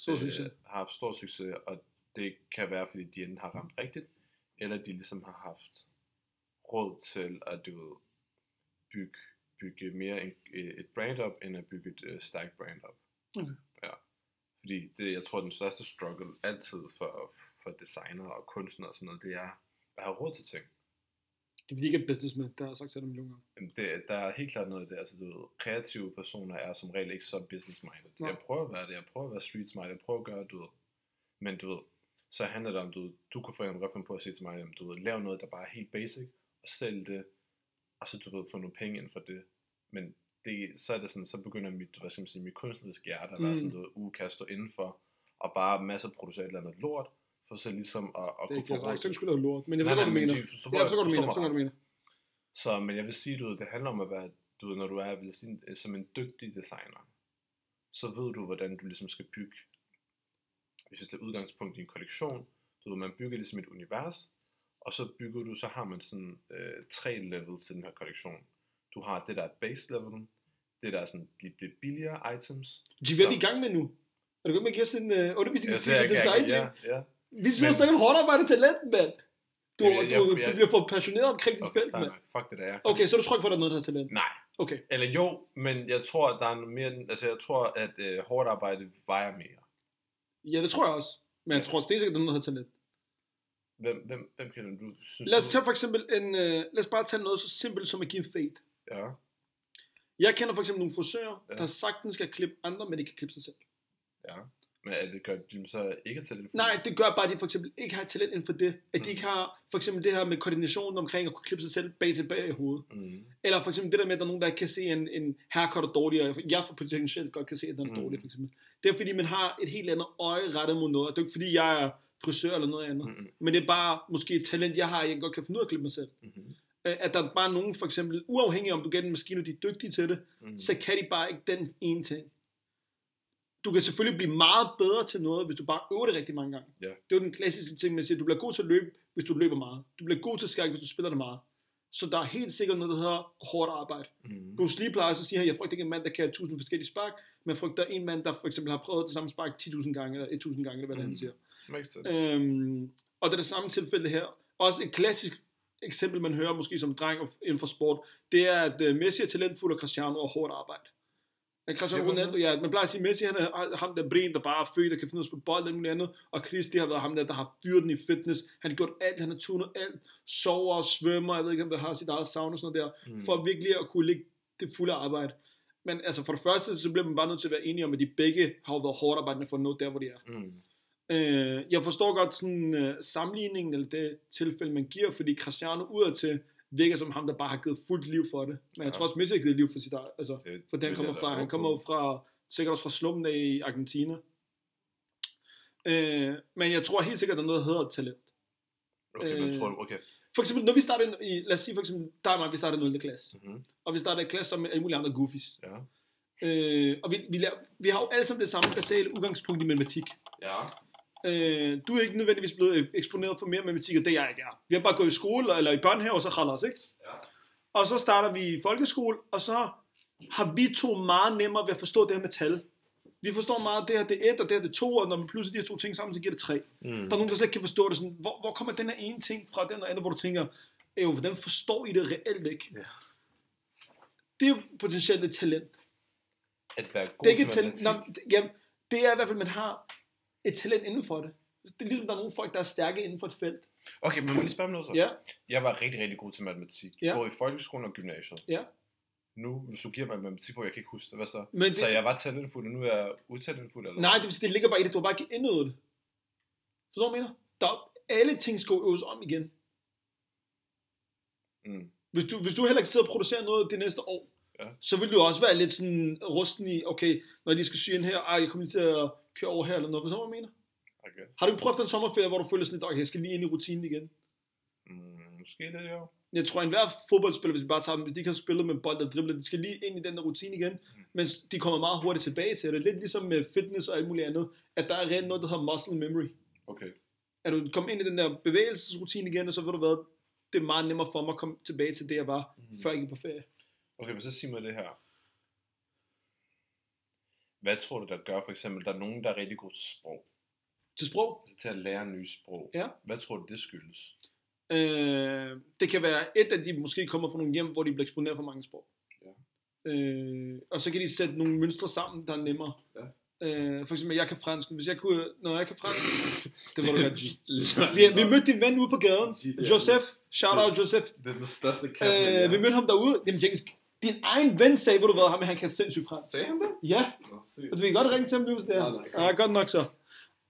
Stor succes. har haft stor succes, og det kan være, fordi de enten har ramt rigtigt, eller de ligesom har haft råd til at du ved, bygge, bygge mere en, øh, et brand op, end at bygge et øh, stærkt brand op. Okay. Ja. Fordi det, jeg tror, den største struggle altid for, for designer og kunstnere og sådan noget, det er at have råd til ting. Det er fordi ikke er businessman, der har sagt til dem millioner gange. Jamen, Det, der er helt klart noget det, altså du ved, kreative personer er som regel ikke så business-minded. Nej. Jeg prøver at være det, jeg prøver at være street-smart, jeg prøver at gøre, du ved, men du ved, så handler det om, du, ved, du kunne for eksempel godt finde på at sige til mig, jamen, du ved, lav noget, der bare er helt basic, og sælg det, og så du ved, få nogle penge ind for det. Men det, så er det sådan, så begynder mit, hvad skal man sige, mit kunstneriske hjerte at være Mm. sådan, ved, uge kan stå indenfor, og bare masser producere et eller andet lort, for så ligesom at, at Det er kunne få har til ikke skulle lave lort, men jeg forstår, nej, hvad du men mener. jeg forstår, hvad du mener, hvad du mener. Så, men jeg vil sige, du ved, det handler om at være, du ved, når du er vil sige, som en dygtig designer, så ved du, hvordan du ligesom skal bygge, hvis det er udgangspunkt i en kollektion, du ved, man bygger ligesom et univers, og så bygger du, så har man sådan øh, tre levels til den her kollektion. Du har det der er base levelen, det der er sådan de lidt billigere items. De er ved i gang med nu. Er du godt med at give os en uh, i ikke, design? ja, ja. Vi sidder snakker om hårdt arbejde talent, mand. Du, Jeg- du, jeg- du, jeg- bliver for passioneret omkring dit felt, mand. Fuck det der. er. Okay, så du tror ikke på, at der er noget, der er talent? Nej, Okay. eller jo, men jeg tror, at der er mere, altså jeg tror, at øh, hårdt arbejde vejer mere. Ja, det tror jeg også. Men jeg tror stensikkert, at der er noget, der har talent. Hvem, hvem, hvem kender du? Synes Lad os du? tage for eksempel en, uh, lad os bare tage noget så simpelt som at give fade. Ja. Jeg kender for eksempel nogle frisører, Ja. der sagtens skal klippe andre, men de kan klippe sig selv. Ja. Men er det gør de så ikke til det? Nej, det gør bare, at de for eksempel ikke har talent inden for det. At de Mm. ikke har for eksempel det her med koordinationen omkring at kunne klippe sig selv bag til bag i hovedet. Mm. Eller for eksempel det der med, at der er nogen, der ikke kan se en, en haircut er dårlig, og jeg for potentielt godt kan se, at den er Mm. dårlig, for eksempel. Det er fordi, man har et helt andet øje rettet mod noget. Det er ikke fordi, jeg er frisør eller noget andet. Mm. Men det er bare måske et talent, jeg har, jeg godt kan finde ud af at klippe mig selv. Mm. At der er bare nogen, for eksempel, uafhængig om du gætter en maskine, og de er dygtige til det, Mm. så kan de bare ikke den ene ting. Du kan selvfølgelig blive meget bedre til noget, hvis du bare øver det rigtig mange gange. Ja. Det er jo den klassiske ting, man siger, du bliver god til at løbe, hvis du løber meget. Du bliver god til skak, hvis du spiller det meget. Så der er helt sikkert noget, der hedder hårdt arbejde. Mm. Bruce Lee plejer så at sige, at jeg frygter ikke en mand, der kan have 1000 forskellige spark, men jeg frygter en mand, der for eksempel har prøvet det samme spark 10.000 gange, eller 1.000 gange, eller hvad er, han Mm. siger. Makes sense. Øhm, og det er det samme tilfælde her. Også et klassisk eksempel, man hører måske som dreng inden for sport, det er, at uh, Messi er talentfuld, og Cristiano er hårdt arbejde. Ja, Cristiano Ronaldo, ja, man plejer at sige, Messi han er ham der brin, der bare er født, der kan finde ud spille bold og andet, og Chris, det har været ham der, der har fyret den i fitness, han har gjort alt, han har tunet alt, sover og svømmer, jeg ved ikke, om der har sit eget savn og sådan noget der, Mm. for virkelig at kunne lægge det fulde arbejde. Men altså for det første, så bliver man bare nødt til at være enige om, at de begge har været hårdt arbejdende for at nå der, hvor de er. Mm. Øh, jeg forstår godt sådan øh, sammenligningen, eller det tilfælde, man giver, fordi Cristiano udadtil virker som ham, der bare har givet fuldt liv for det. Men jeg Ja. tror også, Messi har givet liv for sit eget, altså, Det, for den kommer fra. Han kommer jo fra, sikkert også fra slummen af i Argentina. Øh, men jeg tror helt sikkert, der er noget, der hedder talent. Okay, men øh, tror du, okay. For eksempel, når vi startede i, lad os sige for eksempel, der og mig, vi startede 0. klasse. Mm-hmm. Og vi startede i klasse sammen med alle mulige andre goofies. Ja. Øh, og vi, vi, lærer, vi har jo alle sammen det samme basale udgangspunkt i matematik. Ja. Øh, du er ikke nødvendigvis blevet eksponeret for mere matematik, end det jeg ikke er. Vi har bare gået i skole, eller i børnehave, og så khalas, ikke? Ja. Og så starter vi i folkeskole, og så har vi to meget nemmere ved at forstå det her med tal. vi forstår meget, det her det er et, og det her det er to, og når man pludselig de her to ting sammen, så giver det tre. Mm. Der er nogen, der slet ikke kan forstå det. Sådan, hvor, hvor kommer den her ene ting fra den og anden, hvor du tænker, øh, hvordan forstår I det reelt ikke? Ja. Det er jo potentielt et talent. At være god Det er ikke til talent. Nå, det- jamen, det er i hvert fald, at man har et talent inden for det. Det er ligesom, der er nogle folk, der er stærke inden for et felt. Okay, men må jeg lige spørge om noget så? Ja, Jeg var rigtig, rigtig god til matematik. Ja. Både i folkeskolen og gymnasiet. ja. Nu, hvis du giver mig matematik på, jeg kan ikke huske det, hvad så? Men det, Så jeg var talentfuld, og nu er jeg utalentfuld, eller? nej, det, det ligger bare i det. Du har bare ikke indøvet det. Forstår du, jeg mener? Der, alle ting skal øves om igen. Mm. Hvis du, hvis du heller ikke sidder og producerer noget det næste år, Ja. så vil du også være lidt sådan rusten i, okay, når de skal sy ind her, ej, jeg kommer lige til at køre over her eller noget. Forstår du, hvad jeg mener? Okay. Har du prøvet den sommerferie, hvor du føler sådan lidt, okay, jeg skal lige ind i rutinen igen? Mm, måske det, jo. Jeg tror, at enhver fodboldspiller, hvis vi bare tager dem, hvis de ikke har spillet med bold og dribler, de skal lige ind i den der rutine igen, Mm. mens de kommer meget hurtigt tilbage til det. Lidt ligesom med fitness og alt muligt andet, at der er rent noget, der hedder muscle memory. Okay. At du kommer ind i den der bevægelsesrutine igen, og så vil du være, det er meget nemmere for mig at komme tilbage til det, jeg var, mm. før jeg gik på ferie. Okay, men så sig mig det her. Hvad tror du, der gør for eksempel, der er nogen, der er rigtig god til sprog? Til sprog, Altså til at lære nye sprog. Ja. Hvad tror du, det skyldes? øh, det kan være et af de måske kommer fra nogle hjem, hvor de bliver eksponeret for mange sprog. Ja. Øh, og så kan de sætte nogle mønstre sammen, der er nemmere. Ja. Øh, for eksempel, jeg kan fransk. Hvis jeg kunne, når jeg kan fransk, det var du godt. Vi, vi, mødte din ven ude på gaden. Joseph. Shout out Joseph. Det er den største Øh, vi mødte ham derude. Jamen, Jens, din egen ven sagde, hvor du ved ham, han kan sindssygt fransk. Sagde han det? Ja, Nå, og du vil godt ringe til ham hvis det er. Nej, nej, Ja, godt nok så.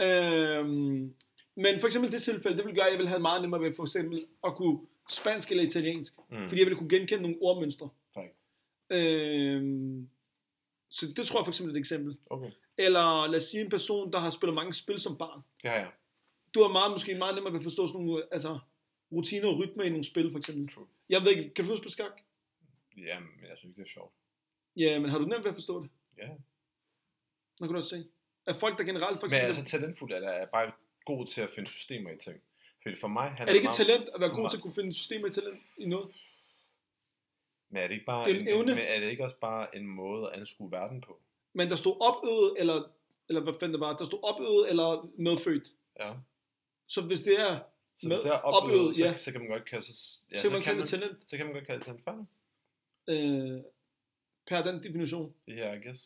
Øhm, men for eksempel det tilfælde, det ville gøre, at jeg ville have meget nemmere ved for eksempel at kunne spansk eller italiensk. Mm. Fordi jeg ville kunne genkende nogle ordmønstre. Perfekt. Øhm, så det tror jeg for eksempel er et eksempel. Okay. Eller lad os sige en person, der har spillet mange spil som barn. Har jeg. Du har meget, måske meget nemmere ved at forstå sådan nogle altså, rutiner og rytmer i nogle spil, for eksempel. True. Jeg ved ikke, kan du spille skak? Ja, men jeg synes, det er sjovt. Ja, men har du nemt ved at forstå det? Ja. Nu kan du også se. Er folk, der generelt for Men eksempel... altså talentfuld er der bare god til at finde systemer i ting. Fordi for mig handler er det ikke et meget- talent at være god til at kunne finde systemer i talent i noget? Men er det ikke bare Det er en evne. men er det ikke også bare en måde at anskue verden på? Men der stod opøvet, eller, eller hvad fanden det var, der stod opøvet eller medfødt. Ja. Så hvis det er Så med, hvis det er oplevet, opøvet, så, ja, så, kan man godt kalde så, ja, så så, kan man kalde man, det talent, så kan man godt kalde det talent. Øh, per den definition. Ja, I guess.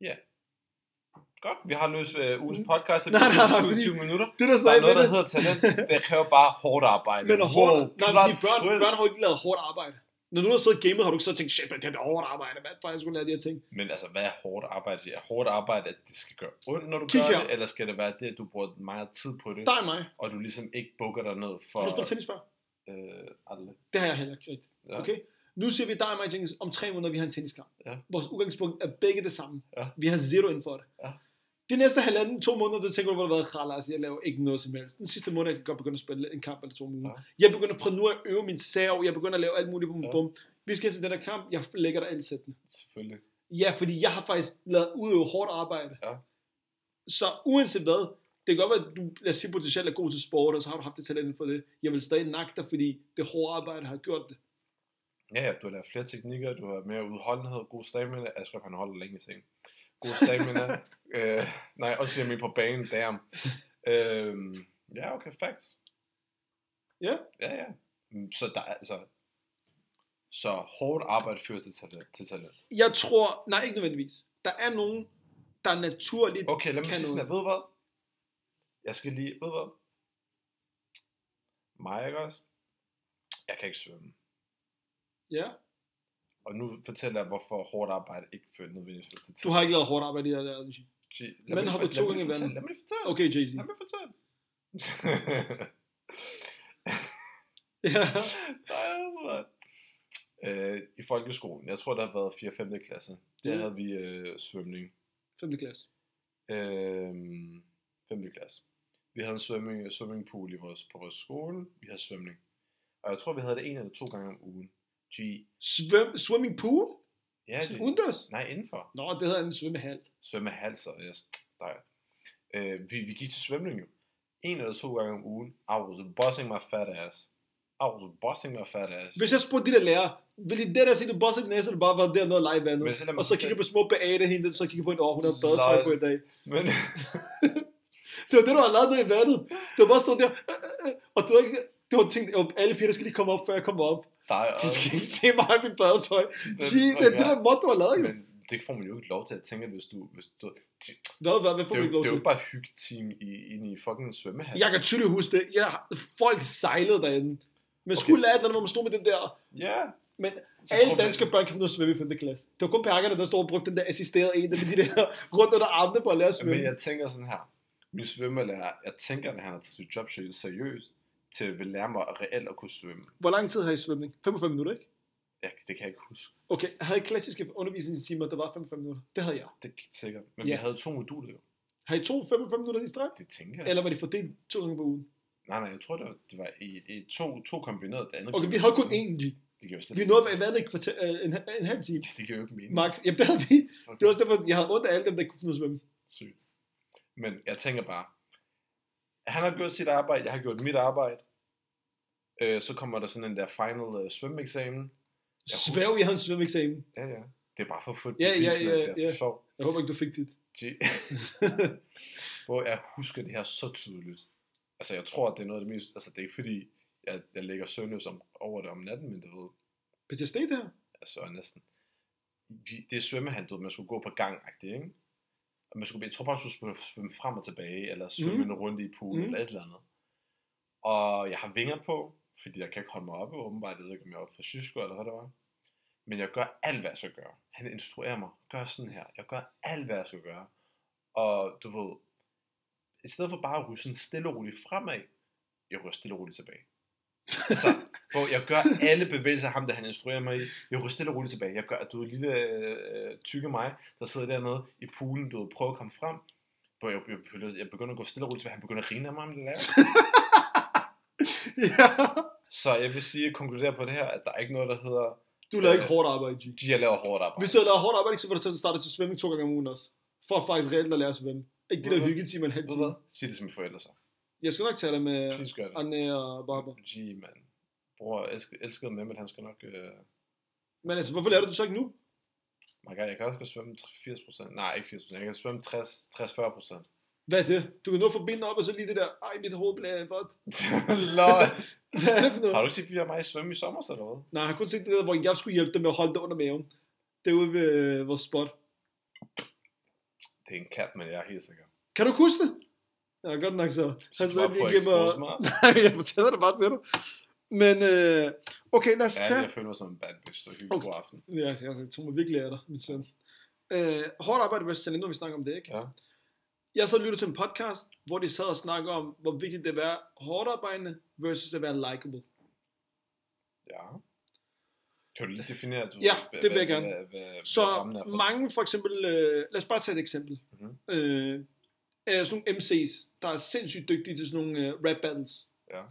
Ja. Yeah. Godt, vi har løst uh, ugens podcast. Det Nej, nej, nej, er fordi- 7 minutter. Det der Der er noget, der hedder talent. Det kræver bare hårdt arbejde. men hårdt, Wow, nej, fordi børn, twist. børn har ikke lavet hårdt arbejde. Når du har siddet gamet, har du ikke så tænkt, shit, det er hårdt arbejde, mand, for jeg skulle lære de her ting. Men altså, hvad er hårdt arbejde? Er hårdt arbejde, at det skal gøre ondt, når du Kig gør her. det? Eller skal det være det, at du bruger meget tid på det, Dig og mig. og du ligesom ikke bukker dig ned for... Har du spillet tennis før? Øh, aldrig. Det har jeg heller ikke rigtigt. Ja. Okay? Nu siger vi dig og mig, Jenkins, om tre måneder, vi har en tenniskamp. Ja. Vores udgangspunkt er begge det samme. Ja. Vi har zero inden for det. Ja. De næste halvanden, to måneder, det tænker du, hvor det har været kralder, altså jeg laver ikke noget som helst. Den sidste måned, jeg kan godt begynde at spille en kamp eller to måneder. Ja. Jeg begynder fra nu at øve min sav, jeg begynder at lave alt muligt bum, Ja. bum. Vi skal til den her kamp, jeg lægger dig alle sættene. Selvfølgelig. Ja, fordi jeg har faktisk lavet udøve hårdt arbejde. Ja. Så uanset hvad, det kan godt være, at du, lad os sige, potentielt er god til sport, og så har du haft det talent for det. Jeg vil stadig nakke dig, fordi det hårde arbejde har gjort det. Ja, ja, du har lært flere teknikker, du har mere udholdenhed, god stamina. Ashraf, han holder længe i seng. God stamina. øh, nej, også jeg med på banen, damn. Øh, ja, okay, facts. Ja. Ja, ja. Så der er altså... Så hårdt arbejde fører til talent. Til talent. Jeg tror, nej ikke nødvendigvis. Der er nogen, der naturligt Okay, lad mig sige sådan. Ved du hvad? Jeg skal lige... Ved du hvad? Mig, ikke også? Jeg kan ikke svømme. Ja. Og nu fortæller jeg, hvorfor hårdt arbejde ikke fører nødvendigvis til talent. Du har ikke lavet hårdt arbejde i det her. Lad Men har du to gange i vandet? Lad mig fortælle. Okay, Jay-Z. Lad mig fortælle. Ja. Noget. Øh, I folkeskolen, jeg tror, der har været 4-5. klasse, der Mm. havde vi øh, svømning. 5. klasse. Øh, 5. klasse. Vi havde en svømning, swimmingpool i vores, på vores skole. Vi havde svømning. Og jeg tror, vi havde det en eller to gange om ugen. G. Svøm, swimming pool? Ja, Sådan det, udendørs? nej, indenfor. Nå, det hedder en svømmehal. Svømmehalser. Yes. Der er. Øh, vi, vi gik til svømning jo. En eller to gange om ugen. I was busting my fat ass. I was busting my fat ass. Hvis jeg spurgte de der lærer, vil de det der sige, du bossede næse, eller bare var dernede og lege i vandet? Men så Og så kigge på små beate hende, så kigge på en år, hun havde badetøj på i dag. Men, Det var det, du har lavet nede i vandet. Det var bare stået der, øh, øh, øh, og du har ikke, du har tænkt, "Åh, alle piger skal lige komme op, før jeg kommer op. dig De skal ikke se mig i mit badetøj. Men- Gee, det er det der mod, du har lavet, jo. men det får man jo ikke lov til at tænke, hvis du... Hvis du det, Hvad, hvad, hvad får det, er ikke jo, lov det er jo til? bare hyggeteam i, inde i fucking svømmehal. Jeg kan tydeligt huske det. Jeg, folk sejlede derinde. Men skulle lære et eller andet, hvor man stod med den der... Ja. Men Så alle tror man- danske børn kan finde ud at svømme i 5. klasse. Det var kun perkerne, der stod og brugte den der assisterede en, der med de der rundt under armene på at lære at svømme. Men jeg tænker sådan her. Min svømmelærer, jeg tænker, at han har taget sit job seriøst til at vil lære mig reelt at kunne svømme. Hvor lang tid har I svømning? 45 minutter, ikke? Ja, det kan jeg ikke huske. Okay, havde I klassiske undervisningstimer, der var 45 minutter? Det havde jeg. Det er ikke sikkert. Men Ja. vi havde to moduler jo. Har I to 45 minutter i streg? Det tænker jeg. Eller var de fordelt to gange på ugen? Nej, nej, jeg tror, det var, det var i, i to, to kombineret. Det andet Okay, vi havde kun én G. Det giver jo slet Vi nåede at være i et kvarter, øh, en, en, halv time. mening. Det giver jo ikke mening. Max, jamen det havde vi. Okay. Det var også derfor, jeg havde ondt af alle dem, der kunne finde ud af at svømme. Sygt. Men jeg tænker bare, han har gjort sit arbejde, jeg har gjort mit arbejde. Øh, så kommer der sådan en der final øh, svømmeeksamen. Svæv, havde en svømmeeksamen. Ja, ja. Det er bare for at få et Ja, ja, ja, det ja. sjovt. Jeg håber ikke, du fik dit. Hvor jeg husker det her så tydeligt. Altså, jeg tror, at det er noget af det mest... Altså, det er ikke fordi, jeg, jeg lægger søvnløs om, over det om natten, men det ved PTSD det her? jeg så næsten. Vi, det er svømmehand, du ved, man skulle gå på gang ikke? Og man skulle, jeg tror bare, man skulle svømme, frem og tilbage, eller svømme Mhm. en runde i poolen, Mhm. eller et eller andet. Og jeg har vinger på, fordi jeg kan ikke holde mig oppe, åbenbart. Jeg ved ikke, om jeg er oppe for sysko, eller hvad det var. Men jeg gør alt, hvad jeg skal gøre. Han instruerer mig. Gør sådan her. Jeg gør alt, hvad jeg skal gøre. Og du ved, i stedet for bare at ryge sådan stille og roligt fremad, jeg ryger stille og roligt tilbage. altså, hvor jeg gør alle bevægelser af ham, der han instruerer mig i. Jeg ryger stille og roligt tilbage. Jeg gør, at du er lille øh, tykke mig, der sidder dernede i poolen, du prøver at komme frem. Hvor jeg, jeg, jeg begynder at gå stille og roligt tilbage. Han begynder at grine af mig, om det lærer. ja. Så jeg vil sige, at konkludere på det her, at der er ikke noget, der hedder, Du laver ikke hårdt arbejde, G. de har lavet hårdt arbejde. Hvis du har lavet hårdt arbejde, så får du til at starte til svømning to gange om ugen også. For at faktisk reelt at lære at svømme. Ikke de Ved der hyggetimer en halv time. Sig det til mine forældre så. Jeg skal nok tage det med det. Anne og Barbara. Gee, man. Bror, elsker, elsker med, men han skal nok... Øh... Men altså, hvorfor lærer du det så ikke nu? My God, jeg kan også godt svømme 80%. Nej, ikke 80%. Jeg kan svømme 60-40%. Hvad er det? Du kan nå få benene op, og så lige det der, ej, mit hoved bliver vådt. Hvad er det for noget? Har du ikke set videoer af mig i svømme i sommer, så eller hvad? Nej, jeg har kun set det der, hvor jeg skulle hjælpe dem med at holde det under maven. Det er ude ved øh, vores spot. Det er en kat, men jeg er helt sikker. Kan du huske det? Ja, godt nok så. Han bare lige giver mig... mig? Nej, jeg fortæller det bare til dig. Men, øh, okay, lad os Ja, tage... jeg føler mig som en bad bitch, så hyggelig Okay. god aften. Ja, jeg, jeg tror mig virkelig af dig, min søn. Øh, hårdt arbejde versus talent, når vi snakker om det, ikke? Ja. Jeg så lyttet til en podcast, hvor de sad og snakker om, hvor vigtigt det er at være hårdt arbejdende versus at være likable. Ja. Kan du lige definere, du, Ja, hvad- det vil hvad- jeg gerne. Hvad, hvad, hvad Så for mange for eksempel, øh, lad os bare tage et eksempel. Mhm. Øh, er sådan nogle MC's, der er sindssygt dygtige til sådan nogle øh, rap battles. Ja.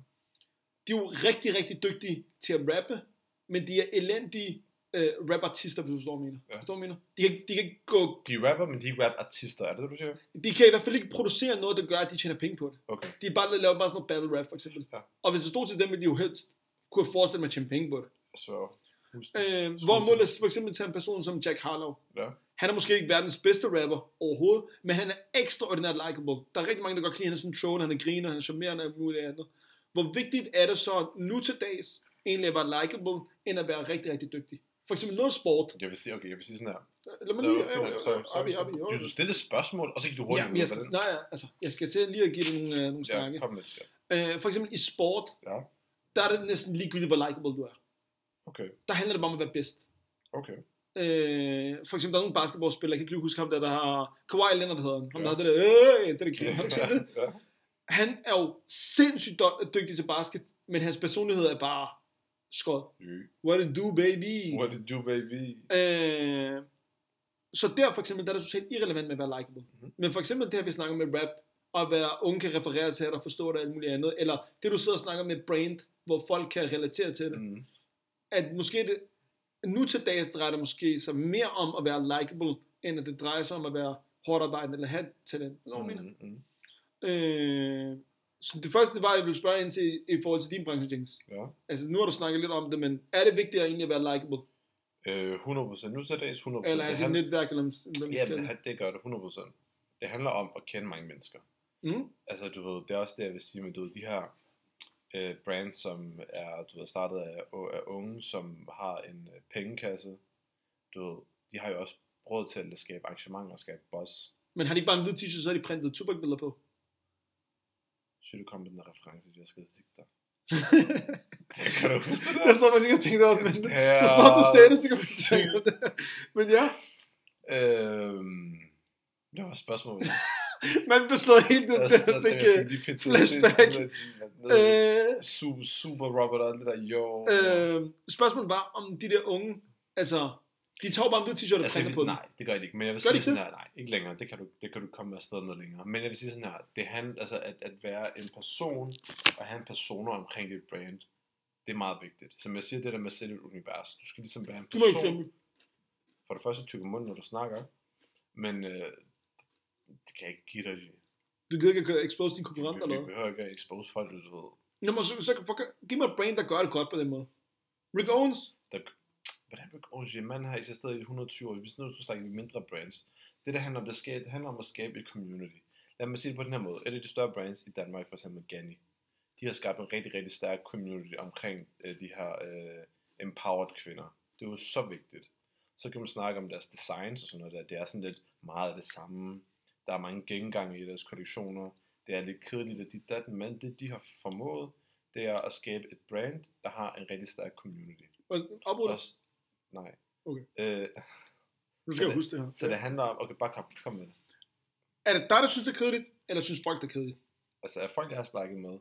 De er jo rigtig, rigtig dygtige til at rappe, men de er elendige øh, rapartister, hvis du forstår, mener. Ja. Forstår, mener? De kan, de kan ikke gå De er rapper, men de er ikke rap-artister, er det det, du siger? de kan i hvert fald ikke producere noget, der gør, at de tjener penge på det. Okay. De er bare laver bare sådan noget battle rap, for eksempel. Ja. Og hvis det stod til dem, ville de jo helst kunne forestille mig at tjene penge på det. Så. Øh, hvor lad os for eksempel tage en person som Jack Harlow. Ja. Han er måske ikke verdens bedste rapper overhovedet, men han er ekstraordinært likable. Der er rigtig mange, der godt kan lide, han er sådan troll, han er griner, han er charmerende og muligt andet. Hvor vigtigt er det så nu til dags egentlig at være likable, end at være rigtig, rigtig dygtig? For eksempel noget sport. Jeg vil sige, okay, jeg vil sige sådan her. Lad mig lige... sorry, Abi, abi, sorry. Du stillede spørgsmål, og så gik du hurtigt Ja, jeg skal, nej, altså, jeg skal til lige at give dig nogle, øh, nogle snakke. Ja, kom med det. ja. Øh, for eksempel i sport, Ja, der er det næsten ligegyldigt, hvor likable du er. okay, Der handler det bare om at være bedst. okay. Øh, for eksempel, der er nogle basketballspillere, jeg kan ikke lige huske ham der, der har... Kawhi Leonard hedder han. Ham Ja. der har det der... Øh, det der set det? ja. Han er jo sindssygt dy- dygtig til basket, men hans personlighed er bare skod. What it do, baby? What did you, baby? Øh, så der for eksempel, der er det totalt irrelevant med at være likable. Mhm. Mm-hmm. Men for eksempel det her, vi snakker med rap, og hvad unge kan referere til, og forstå det og alt muligt andet, eller det du sidder og snakker med brand, hvor folk kan relatere til det, mm. Mm. at måske det, nu til dags drejer det måske sig mere om at være likable, end at det drejer sig om at være hårdt arbejdende eller have talent. Mm. Mm. Mm. Øh, Så det første, det var, jeg ville spørge ind til i forhold til din branche, James. Ja. Altså, nu har du snakket lidt om det, men er det vigtigt at egentlig at være likable? Øh, 100%. Nu til dags 100%. Eller det, altså et netværk, eller hvem ja, det, det gør det 100%. Det handler om at kende mange mennesker. Mm? Altså, du ved, det er også det, jeg vil sige med, du ved, de her øh, brands, som er, du ved, startet af, af unge, som har en øh, pengekasse. Du ved, de har jo også råd til at skabe arrangementer og skabe buzz. Men har de ikke bare en hvid t-shirt, så har de printet Tupac-billeder på? Så du kom med den reference, jeg skal sige dig. Kan du huske det der? jeg så faktisk og tænkte over det, men er så snart du sagde det, så kan man tænke det. Men ja, Øhm, det var spørgsmålet. man slået helt ned, Altså, der fik øh, flashback. øh, Super, super Robert og det der, jo. øh, Spørgsmålet var, om de der unge, altså, de tager bare en hvid t-shirt og Altså, printer på den. nej, det gør de ikke. Men jeg vil Gør sige sådan her, nej, ikke længere. Det kan du, det kan du komme afsted med længere. Men jeg vil sige sådan her, det handler, altså at, at være en person, og have en persona omkring dit brand, det er meget vigtigt. Som jeg siger, det der med at sætte et univers. Du skal ligesom være en person. For det første tykke munden, når du snakker. Men øh, det kan jeg ikke give dig. Du gider ikke at expose dine konkurrenter eller vi behøver ikke at expose folk, du ved. Nå, men så, så, for, giv mig et brand, der gør det godt på den måde. Rick Owens, Hvordan vil Orange Man har eksisteret i 120 år? Hvis nu du snakker mindre brands. Det der handler om, det, skal, det handler om at skabe et community. Lad mig sige det på den her måde. Et af de større brands i Danmark, for eksempel Ganni, de har skabt en rigtig, rigtig stærk community omkring øh, de her øh, empowered kvinder. Det er jo så vigtigt. Så kan man snakke om deres designs og sådan noget der. Det er sådan lidt meget af det samme. Der er mange gengange i deres kollektioner. Det er lidt kedeligt, at de dat, men det de har formået, det er at skabe et brand, der har en rigtig stærk community. afbryder. Nej. Okay. Øh, Nu skal jeg det- huske det her. så det handler om, okay, bare kom, kom med det. Er det dig, der synes, det er kedeligt, eller synes folk, det er kedeligt? Altså, er folk, jeg har snakket med,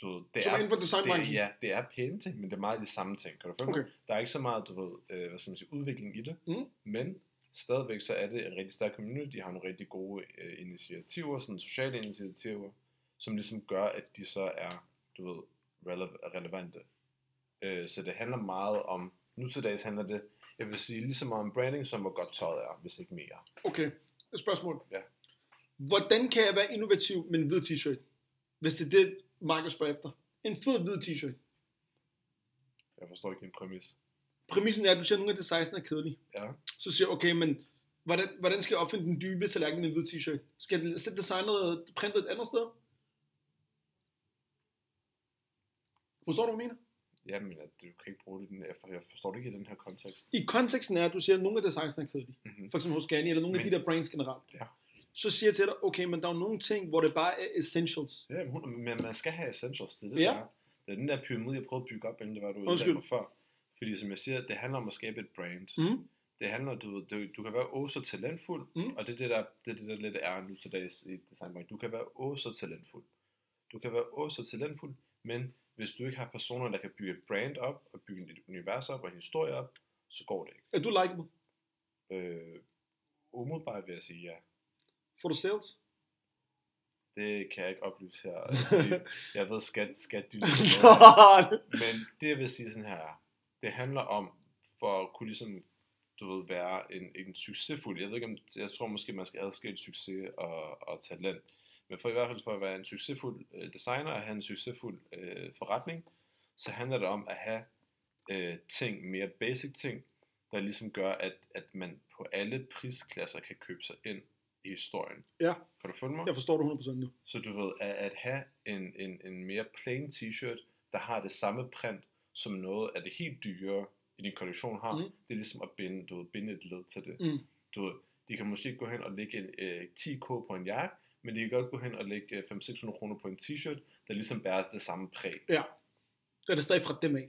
du ved, det Som er inden for det, designbranchen? ja, det er pæne ting, men det er meget de samme ting. Kan du følge Okay. Der er ikke så meget, du ved, øh, hvad skal man sige, udvikling i det, Mm. men stadigvæk så er det en rigtig stærk community, de har nogle rigtig gode øh, initiativer, sådan sociale initiativer, som ligesom gør, at de så er, du ved, rele- relevante. Øh, så det handler meget om, nu til dags handler det, jeg vil sige, lige så meget om branding, som hvor godt tøjet er, hvis ikke mere. Okay, et spørgsmål. Ja. Hvordan kan jeg være innovativ med en hvid t-shirt? Hvis det er det, Markus spørger efter. En fed hvid t-shirt. Jeg forstår ikke din præmis. Præmissen er, at du siger, at nogle af designsene er kedelige. Ja. Så siger okay, men hvordan, hvordan skal jeg opfinde den dybe tallerken med en hvid t-shirt? Skal jeg sætte designet printet et andet sted? Forstår du, hvad jeg mener? Jamen, at du kan ikke bruge det i den her, for jeg forstår det ikke i den her kontekst. I konteksten er, at du siger, at nogle af designsene er kedelige. Mm-hmm. For eksempel hos Gani, eller nogle af Men- de der brands generelt. Ja. Så siger jeg til dig, okay, men der er jo nogle ting, hvor det bare er essentials. Ja, men man skal have essentials, det er det, Ja. der er. Det er den der pyramide, jeg prøvede at bygge op, inden det var, du Undskyld. før. Fordi som jeg siger, det handler om at skabe et brand. Mm. Det handler, du, du, du kan være åh så talentfuld, Mm. og det er det, der, det er det, der lidt er nu til dags i designbranchen. Du kan være åh så talentfuld. Du kan være åh så talentfuld, men hvis du ikke har personer, der kan bygge et brand op, og bygge et univers op, og en historie op, så går det ikke. Er du likeable? Øh, umiddelbart vil jeg sige ja. Får du sales? Det kan jeg ikke oplyse her. jeg ved, skat, skat, de Men det jeg vil sige sådan her, er, det handler om, for at kunne ligesom, du ved, være en, en succesfuld, jeg ved ikke om, jeg tror måske, man skal adskille succes og, og talent, men for i hvert fald for at være en succesfuld øh, designer og have en succesfuld øh, forretning, så handler det om at have øh, ting, mere basic ting, der ligesom gør, at, at man på alle prisklasser kan købe sig ind i historien. Ja. Kan du følge mig? Jeg forstår det 100% nu. Så du ved, at, at have en, en, en mere plain t-shirt, der har det samme print, som noget af det helt dyre i din kollektion har, Mm. det er ligesom at binde, du ved, binde et led til det. Mm. Du ved, de kan måske gå hen og lægge en, øh, 10k på en jakke, men de kan godt gå hen og lægge øh, 500-600 kroner på en t-shirt, der ligesom bærer det samme præg. Ja. Så er det stadig fra dem af.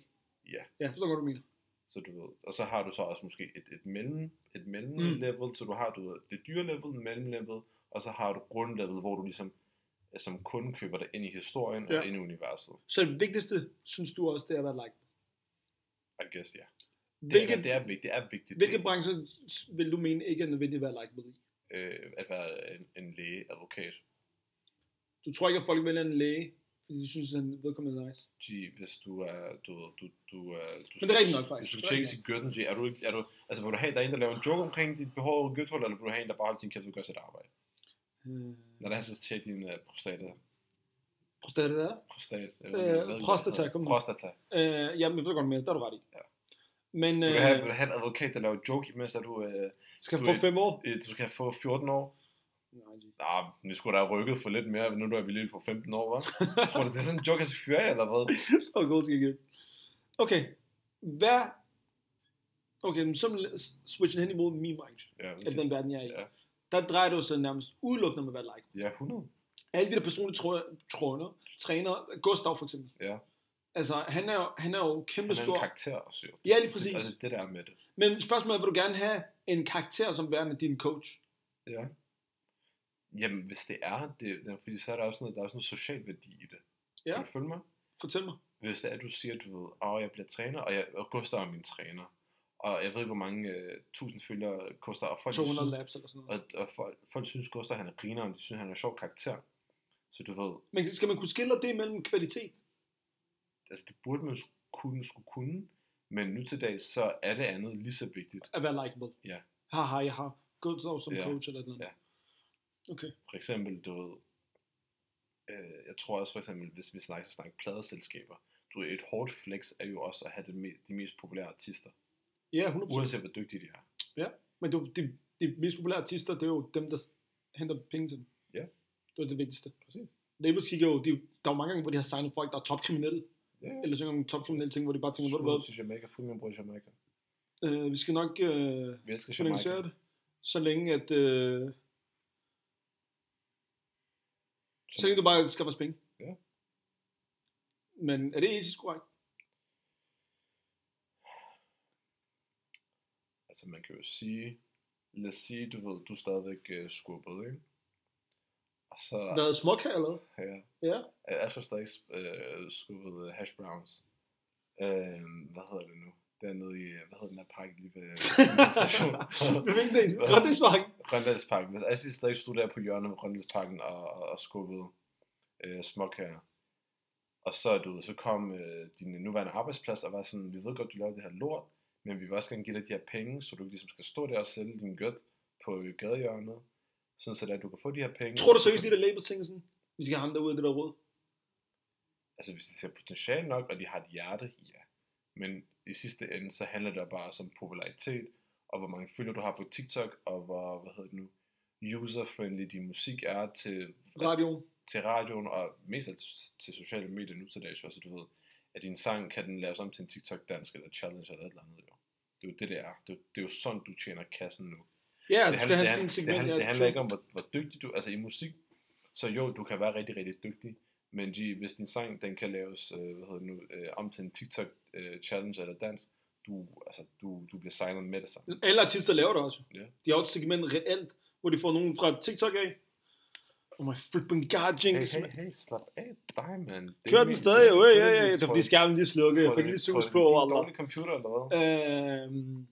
Ja. Ja, forstår godt, hvad du mener. Så du ved, og så har du så også måske et, et mellem, et mellem Mm. så du har du ved, det dyre level, mellem level, og så har du grundlevel, hvor du ligesom øh, som kunde køber dig ind i historien Ja. og ind i universet. Så det vigtigste, synes du også, det er at være like. I guess, ja. Det, Hvilke, er, det er vigtigt. Det er vigtigt. hvilke det, brancher vil du mene ikke er nødvendigt at være likeable i? Øh, at være en, en læge, advokat. Du tror ikke, at folk vælger en læge, fordi de synes, at han vedkommende er nice. G, hvis du er, du, du, du, er, du Men det er rigtigt nok, faktisk. Hvis du rigtigt til gørten, G, er du ikke, er du, altså vil du have, der er en, der laver en joke omkring dit behov gøthul, eller vil du have en, der bare holder sin kæft og gør sit arbejde? Øh, Når der er så til din uh, prostata. Prostata. Prostat. Jeg Øh, det prostata, kom. Prostata. Øh, jamen, jeg ved godt mere, der er du ret i. Ja. Men Vil øh, du have, vil du have en advokat, der laver joke, imens at du, øh, skal du få er- fem år. øh, du skal få 14 år? Nej. Nej, nu skulle der have rykket for lidt mere, nu er vi lige på 15 år, hva'? Tror du, det er sådan en joke, jeg skal fyre af, eller hvad? Så god jeg Okay. Hvad... Okay, men så switchen hen imod min branche. Ja, Eller den verden, jeg er i. Ja. Der drejer det jo sig nærmest udelukkende om at være like. ja 100. Alle de der personlige tro- tråder, træner, Gustav for eksempel. Ja. Altså, han er jo, han er jo kæmpe Han er en stor. karakter også, jo. Ja, lige præcis. Det, altså, det der er med det. Men spørgsmålet er, vil du gerne have en karakter som værende din coach? Ja. Jamen, hvis det er, det, det fordi så er der også noget, der er også noget social værdi i det. Ja. Kan du følge mig? Fortæl mig. Hvis det er, at du siger, du ved, åh, jeg bliver træner, og, jeg, og Gustav er min træner, og jeg ved ikke, hvor mange øh, tusind følgere Gustav, og folk, 200 synes, laps eller sådan noget. og, og folk, folk synes Gustav, han er grineren, de synes, han er en sjov karakter. Så du ved, Men skal man kunne skille det mellem kvalitet? altså det burde man kunne, skulle kunne, men nu til dag, så er det andet lige så vigtigt. At være likable? Ja. Haha, jeg har Gustav som Ja. coach eller noget. Ja. Okay. For eksempel, du ved, øh, jeg tror også for eksempel, hvis vi snakker, snakker pladeselskaber, du et hårdt flex er jo også at have det me- de mest populære artister, Ja, 100%. uanset hvor dygtige de er. Men du, de, de mest populære artister, det er jo dem, der henter penge til dem. Ja. Det er det vigtigste. Præcis. Labels kigger jo, de, der er jo mange gange, hvor de har signet folk, der er topkriminelle. Ja, ja. Eller synger om topkriminelle ting, hvor de bare tænker, hvor du hvad, til Jamaica, fri min bror i Jamaica. øh, vi skal nok øh, Vi elsker finansiere Jamaica. det, så længe at, øh, så længe du bare skaffer os penge. Ja. Men er det etisk korrekt? Altså man kan jo sige, lad os sige, du ved, du er stadigvæk uh, skubbet, ikke? Og så, eller hvad? ja, Ja. jeg så stadig uh, skubbet uh, hash browns. Uh, hvad hedder det nu? Dernede i, hvad hedder den der park lige ved stationen? Hvilken en? Grønlandsmarken? Røndalsparken. Hvis altså de stadig stod der på hjørnet med Røndalsparken og, og, og skubbede øh, småkager. Og så, du ved, så kom øh, din nuværende arbejdsplads og var sådan, vi ved godt, du laver det her lort, men vi vil også gerne give dig de her penge, så du ligesom skal stå der og sælge din gødt på øh, gadehjørnet, sådan så at du kan få de her penge. Tror du seriøst, de der labels tænker sådan, vi skal have ham derude det der råd? Altså hvis de ser potentiale nok, og de har et hjerte, ja. Men i sidste ende, så handler det bare om popularitet, og hvor mange følgere du har på TikTok, og hvor, hvad hedder det nu, user-friendly din musik er til, Radio. til radioen, og mest af til sociale medier nu til dags, så du ved, at din sang kan den laves om til en TikTok-dansk, eller challenge, eller et eller andet, jo. Det er jo det, det er. Det er, det er jo sådan, du tjener kassen nu. Ja, det du skal handler, have det, handler, en det, segment. handler, det handler ikke om, hvor, hvor dygtig du Altså i musik, så jo, du kan være rigtig, rigtig dygtig, men G, hvis din sang, den kan laves, øh, hvad hedder det nu, øh, om til en TikTok øh, challenge eller dans, du, altså, du, du bliver signet med det samme. Alle artister laver det også. Ja. De har jo et segment reelt, hvor de får nogen fra TikTok af. Oh my flipping god, Hey, Jinx. hey, hey, slap af dig, mand. Det Kør den stadig, jo, ja, ja, ja. Det er fordi skærmen lige slukkede. Jeg fik lige sus på det er computer, eller hvad? Øhm,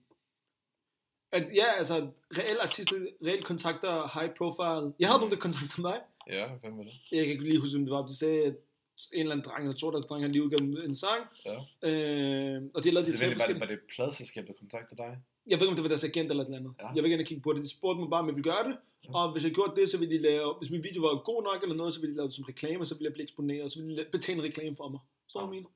at, ja, altså, reelle artister, reelt kontakter high profile. Jeg havde nogen, der kontaktede mig. Ja, hvem var det? Jeg kan ikke lige huske, hvem det var. De sagde, at en eller anden dreng, eller to deres dreng, har lige udgivet en sang. Ja. Øh, og de har lavet de Det, tre var, det, var, det, forskellige. var det et pladselskab, der kontaktede dig? Jeg ved ikke, om det var deres agent eller et eller andet. Ja. Jeg vil gerne kigge på det. De spurgte mig bare, om jeg ville gøre det. Og hvis jeg gjorde det, så ville de lave, hvis min video var god nok eller noget, så ville de lave det som reklame, så ville jeg blive eksponeret, og så ville de betale en reklame for mig. Så Ja. jeg mener.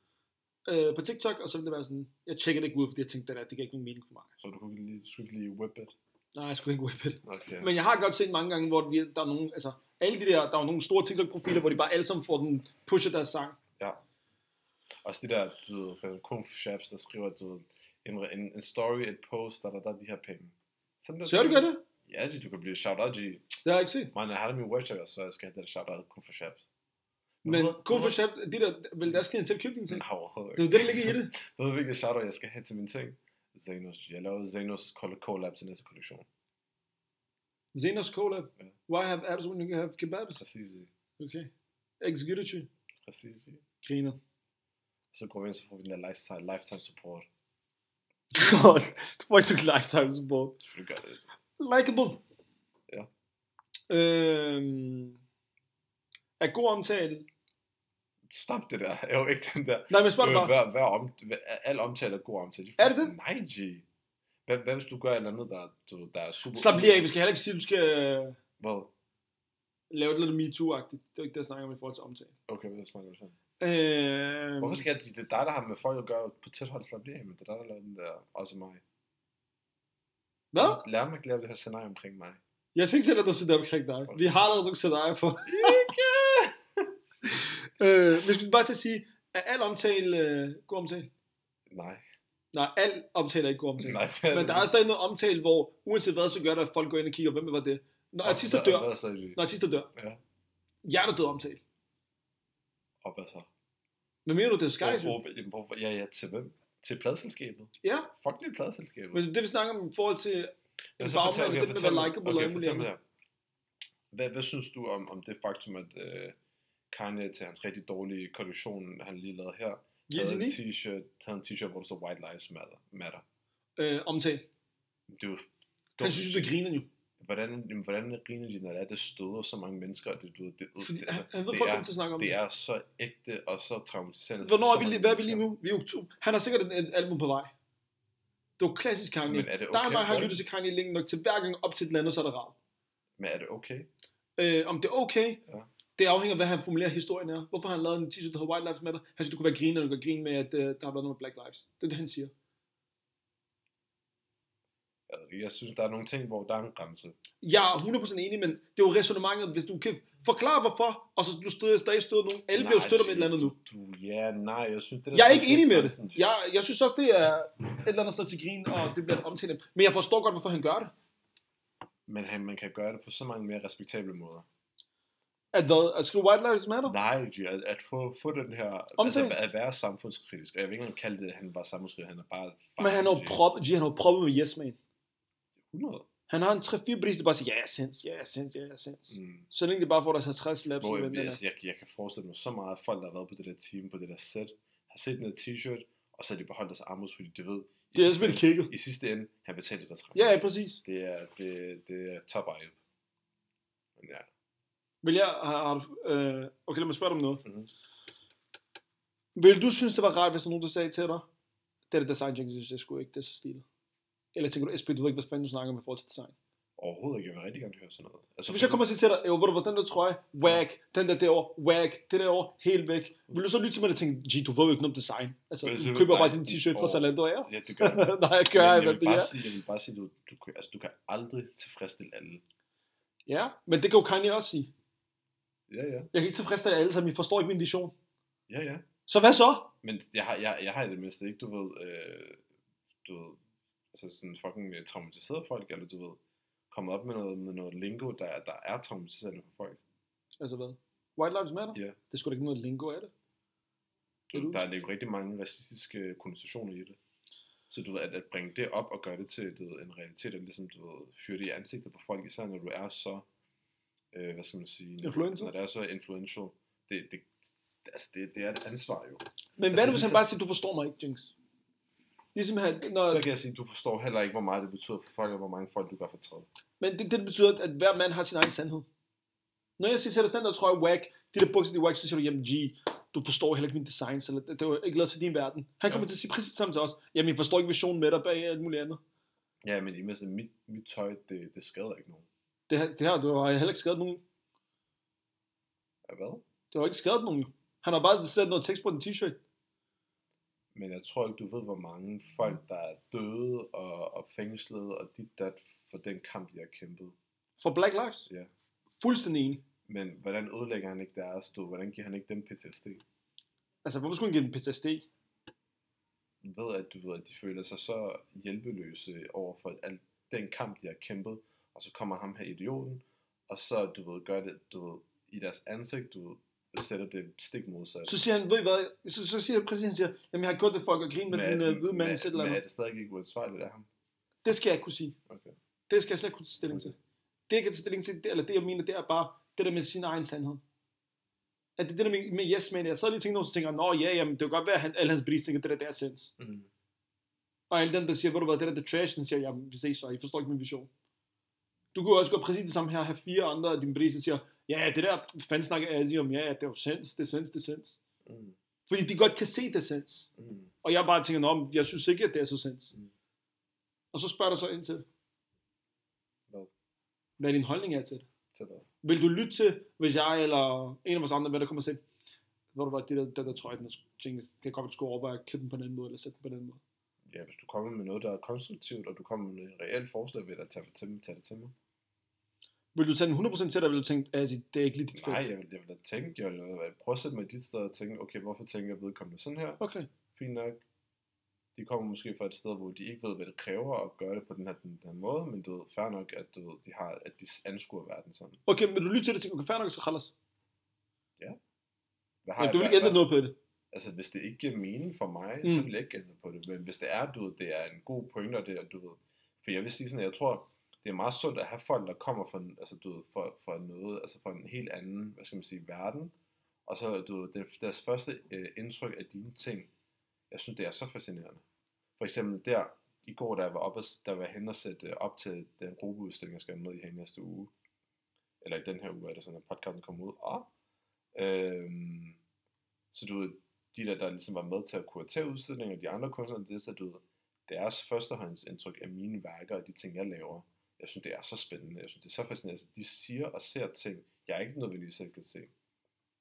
Øh, på TikTok, og så ville det være sådan, jeg tjekker det ikke ud, fordi jeg tænkte, det, der, det gav ikke nogen mening for mig. Så du kunne lige, skulle lige whip it? Nej, jeg skulle ikke whip it. Okay. Men jeg har godt set mange gange, hvor de, der er nogen, altså alle de der, der er nogle store TikTok-profiler, hvor de bare alle sammen får den, pusher deres sang. Ja. Også de der, du ved, for kung chaps, der skriver, du ved, en, en, en story, et post, der, der, der er de her penge. Sådan der, Så du gør det? Ja, du kan blive shout out, G. Det har jeg ikke set. Man, jeg har det min webshop, så jeg skal have det der shout out, kung fu chaps. Men Hvorfor- kun for chef, det der, vil deres klientel købe dine ting? Har overhovedet Det er jo det, der ligger i det. Ved du, hvilket shout out, jeg skal have til mine ting? Zenos. Jeg lavede Zenos collab til næste kollektion. Zenos collab. Ja. Why have abs when you have kebabs? Præcis. Okay. Executive. Præcis, G. Griner. Så går vi ind, så får vi den der lifetime, lifetime support. du får ikke lifetime support. Selvfølgelig gør det. Likeable. Ja. Øhm, er god omtale. Stop det der. Jeg jo ikke den der. Nej, men spørg Øh, bare. hver, hver om, hver, al omtale er god omtale. Er det det? Nej, G. Hvad, hvad hvis du gør et eller andet, der, du, der er super... Slap lige af, vi skal heller ikke sige, du skal... Hvad? Lave et lidt MeToo-agtigt. Det er ikke det, jeg snakker om i forhold til omtale. Okay, hvad snakker du så? Øh, Hvorfor skal det, det er dig, der har med folk at gøre på tæt hold slap af, men det er dig, der lavede den der, også mig. Hvad? Lær mig ikke lave det her scenarie omkring mig. Jeg synes ikke selv, at du sidder omkring dig. Vi har lavet nogle scenarier for. Øh, vi skulle bare til at sige, er al omtale øh, god omtale? Nej. Nej, al omtale er ikke god omtale. Nej, det er Men der er stadig noget omtale, hvor uanset hvad, så gør det, at folk går ind og kigger, hvem var det? Når Og artister hvad- dør, Hvad så? når artister dør, Ja. hjertet død omtale. Og hvad så? Men mener du, det er Sky? Hvor, hvor, ja, ja, til hvem? Til pladselskabet? Ja, Fuck det pladselskabet. men det vi snakker om i forhold til en Men bagmand, og okay, det med at være likeable og okay, her. Hvad, hvad synes du om, om det faktum, at øh, Kanye til hans rigtig dårlige kollektion, han lige lavede her, Yeezy havde en 9? t-shirt, havde en t-shirt, hvor der stod White Lives Matter. matter. Øh, omtale. Det er jo Han synes, det griner jo. Hvordan, jamen, hvordan griner de, når det er, det støder så mange mennesker? og Det, du, det, Fordi det, altså, han ved, det folk er- til at snakke om det er så ægte og så traumatiserende. Hvornår er vi, lige- hvad er vi lige nu? Vi er oktober. Han har sikkert et, album på vej. Det var klassisk Kanye. Men er det Der er okay mig, har lyttet til Kanye længe nok til hver gang op til et eller andet, så er det rart. Men er det okay? Øh, om det er okay, Ja. Det afhænger af, hvad han formulerer historien er. Hvorfor har han lavet en t-shirt, der hedder White Lives Matter? Han synes, det kunne være griner, og du kan grine med, at uh, der har været noget med Black Lives. Det er det, han siger. Jeg, ikke, jeg synes, der er nogle ting, hvor der er en grænse. Jeg er 100% enig, men det er jo resonemanget, hvis du kan forklare hvorfor, og så du støder, stadig støder nogen. Alle bliver jo støttet med et eller andet nu. Du, ja, nej, jeg synes, det der Jeg er ikke enig med det. Jeg, jeg synes også, det er et eller andet sted til grin, og det bliver omtalt. Men jeg forstår godt, hvorfor han gør det. Men han, man kan gøre det på så mange mere respektable måder. At hvad? At skrive White Lives Matter? Nej, at, at få, få den her... Altså, Omtale. at være samfundskritisk. Og jeg vil ikke engang kalde det, at han var samfundskritisk. Han er bare... Men han har jo G. prop, G, han har proppet med Yes Man. 100. Han har en 3-4 bris, der bare siger, ja, yeah, sens, ja, yeah, sens, ja, yeah, sens. Mm. Så længe det bare får deres 50 laps, så jeg, altså, jeg, jeg, kan forestille mig så meget, at folk, der har været på det der team, på det der set, har set den der t-shirt, og så har de beholdt deres armhus, fordi de ved, Det er selvfølgelig kigget. I sidste ende, han betalte deres Ja, ja, præcis. Det er, det, det er top eye. Men ja. Vil jeg, har, har du, øh, okay, lad mig spørge dig om noget. Mhm. Vil du synes, det var rart, hvis der nogen, der sagde til dig, det er det design, jeg synes, jeg skulle ikke, det er så stilet. Eller tænker du, SP, du ved ikke, hvad fanden du snakker i forhold til design. Overhovedet ikke. Jeg vil rigtig gerne høre sådan noget. Altså, Så hvis jeg kommer og siger til dig, jo, ved du hvad, den der trøje, wag, den der derovre, wag, det derovre, helt væk. Vil du så lytte til mig og tænke, gee, du ved jo ikke noget om design. Altså, Men du køber bare din t-shirt fra Zalando, ja? Ja, det gør jeg. Nej, jeg gør jeg, jeg, vil det bare er. sige, jeg vil bare sige, du, du, kan- altså, du kan aldrig tilfredsstille alle. Ja, men det kan jo Kanye også sige. Ja, ja. Jeg kan ikke tilfredsstille alle sammen, I forstår ikke min vision. Ja, ja. Så hvad så? Men jeg har, jeg, jeg har i det mindste ikke, du ved, øh, du ved, altså sådan fucking øh, traumatiseret folk, eller du ved, kommet op med noget, med noget lingo, der, der er traumatiserende for folk. Altså hvad? White Lives Matter? Ja. Det er sgu da ikke noget lingo af det. Det er Du, du- der er jo rigtig mange racistiske konnotationer i det. Så du ved, at, at bringe det op og gøre det til du ved, en realitet, og ligesom du ved, fyre det i ansigtet på folk, især når du er så, øh, hvad skal man sige, Influential? når det er så influential, det, det, altså det, det er et ansvar jo. Men hvad Altså, er det, hvis han bare siger, du forstår mig ikke, Jinx? Ligesom han, når, Så kan jeg sige, du forstår heller ikke, hvor meget det betyder for folk, og hvor mange folk du gør fortræde. Men det, det betyder, at hver mand har sin egen sandhed. Når jeg siger til dig, den der tror jeg whack, de der bukser, de er whack, så siger du, jamen G, du forstår heller ikke min designs, eller det, var ikke lavet til din verden. Han kommer Ja. til at sige præcis samme til os. Jamen, jeg forstår ikke visionen med dig bag alt muligt andet. Ja, men i mindste, mit, mit tøj, det, det skader ikke nogen. Det, her- det her, du har heller ikke skadet nogen. Ja, hvad? Det har ikke skadet nogen. Han har bare sat noget tekst på en t-shirt. Men jeg tror ikke, du ved, hvor mange folk, der er døde og, og fængslet og dit dat for den kamp, de har kæmpet. For Black Lives. Ja. Fuldstændig enig. Men hvordan ødelægger han ikke deres du? Hvordan giver han ikke dem PTSD? Altså, hvorfor skulle han give den PTSD? Ved at du ved, at de føler sig så hjælpeløse over for alt den kamp, de har kæmpet, og så kommer ham her idioten, og så du ved, gør det du ved, i deres ansigt, du ved, sætter det stik modsat. Så siger han, ved I hvad, så, så siger præcis, han siger, jamen jeg har gjort det for at grine med Men den uh, hvide mand, eller Men er det stadig ikke uansvarligt af ham? Det skal jeg ikke kunne sige. Okay. Det skal jeg slet ikke kunne tage stilling til. Det jeg kan tage stilling til, det, eller det jeg mener, det er bare det der med sin egen sandhed. At det, det der med, med yes man, jeg så lige tænkt nogen, så tænker, nå ja, jamen det kan godt være, at han, alle hans bris tænker, det der, det er sens. Mm. Og alle dem, der siger, hvor du hvad, det der, det er trash, så siger, jamen vi ses så, I forstår ikke min vision. Du kunne også gøre præcis det samme her, have fire andre af dine bris, der siger, ja, det der fanden snakker Asi om, ja, ja, det er jo sens, det er sens, det er sens. Mm. Fordi de godt kan se, det er sens. Mm. Og jeg bare tænker, men jeg synes ikke, at det er så sens. Mm. Og så spørger du så ind til, Hvad? hvad din holdning er til det. Til hvad? Vil du lytte til, hvis jeg eller en af vores andre venner kommer og siger, hvor du var det der, der, der tror jeg, den ting, det kan godt skulle overveje at klippe den på den anden måde, eller sætte den på den anden måde. Ja, hvis du kommer med noget, der er konstruktivt, og du kommer med et reelt forslag, vil jeg da tage, til, tage det til mig. Vil du tage den 100% til dig, vil du tænke, at det er ikke lige dit Nej, felt? jeg vil, jeg vil da tænke, jeg vil da prøve at sætte mig i dit sted og tænke, okay, hvorfor tænker jeg vedkommende sådan her? Okay. Fint nok. De kommer måske fra et sted, hvor de ikke ved, hvad det kræver at gøre det på den her, den her måde, men du ved, fair nok, at, du ved, de har, at de anskuer verden sådan. Okay, vil du lytte til det og tænke, okay, fair nok, så Khalas. Hvad har Ja, jeg- du vil ikke ændre noget på det. Altså, hvis det ikke giver mening for mig, Mm. så vil jeg ikke ændre på det. Men hvis det er, du ved, det er en god pointe, og det er, du ved, for jeg vil sige sådan, at jeg tror, det er meget sundt at have folk, der kommer fra, altså, du ved, fra, fra noget, altså fra en helt anden, hvad skal man sige, verden, og så, du ved, deres første øh, indtryk af dine ting, jeg synes, det er så fascinerende. For eksempel der, i går, da jeg var oppe, der var hen og sætte øh, op til den gruppeudstilling, jeg skal med i her næste uge, eller i den her uge, er det sådan, at podcasten kommer ud, og øhm, så du ved, de der, der ligesom var med til at kuratere udstillingen, og de andre kunstnere, det er du deres førstehåndsindtryk af mine værker og de ting, jeg laver. Jeg synes, det er så spændende. Jeg synes, det er så fascinerende. Altså, de siger og ser ting, jeg ikke nødvendigvis selv kan se.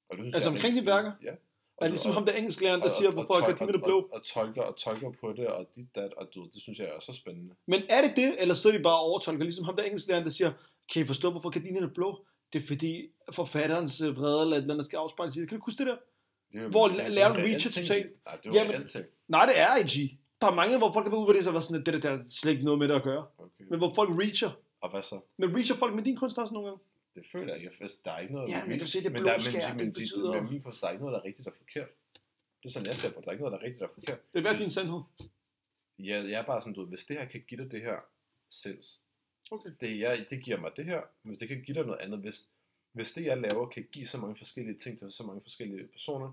Og det synes Altså jeg er omkring de værker? Ja. Er det ligesom ham der engelsklæreren, der siger, hvorfor tol- gardiner er blå? Og, og, tolker, og tolker på det, og dit, dat, og du, det synes jeg er så spændende. Men er det det, eller så er de bare overtolker, ligesom ham der engelsklæreren, der siger, kan I forstå, hvorfor gardinerne er blå? Det er fordi forfatterens vrede eller et eller andet skal afspejles i det. Kan du huske det der? Det er jo- Hvor det er- det er jo reelt reacher ting. totalt. Nej, det er jo Jamen-. Nej, det er IG. Der er mange, hvor folk kan være ude det, så var sådan, at det der, der er slet ikke noget med det at gøre. Okay. Men hvor folk reacher. Og hvad så? Men reacher folk med din kunst også nogle gange? Det føler jeg. Altså, der er ikke noget... Ja, men jeg kan se, det men blå der, men, skær, men, det de- betyder- Men min kunst, der er ikke noget, der er rigtigt og forkert. Det er sådan, jeg ser på det. Der er ikke noget, der er rigtigt og forkert. Det er hver din sandhed. Jeg, jeg er bare sådan, du ved, hvis det her kan give dig det her sinds, Okay. det, jeg, det giver mig det her, men hvis det kan give dig noget andet, hvis, hvis det jeg laver kan give så mange forskellige ting til så mange forskellige personer,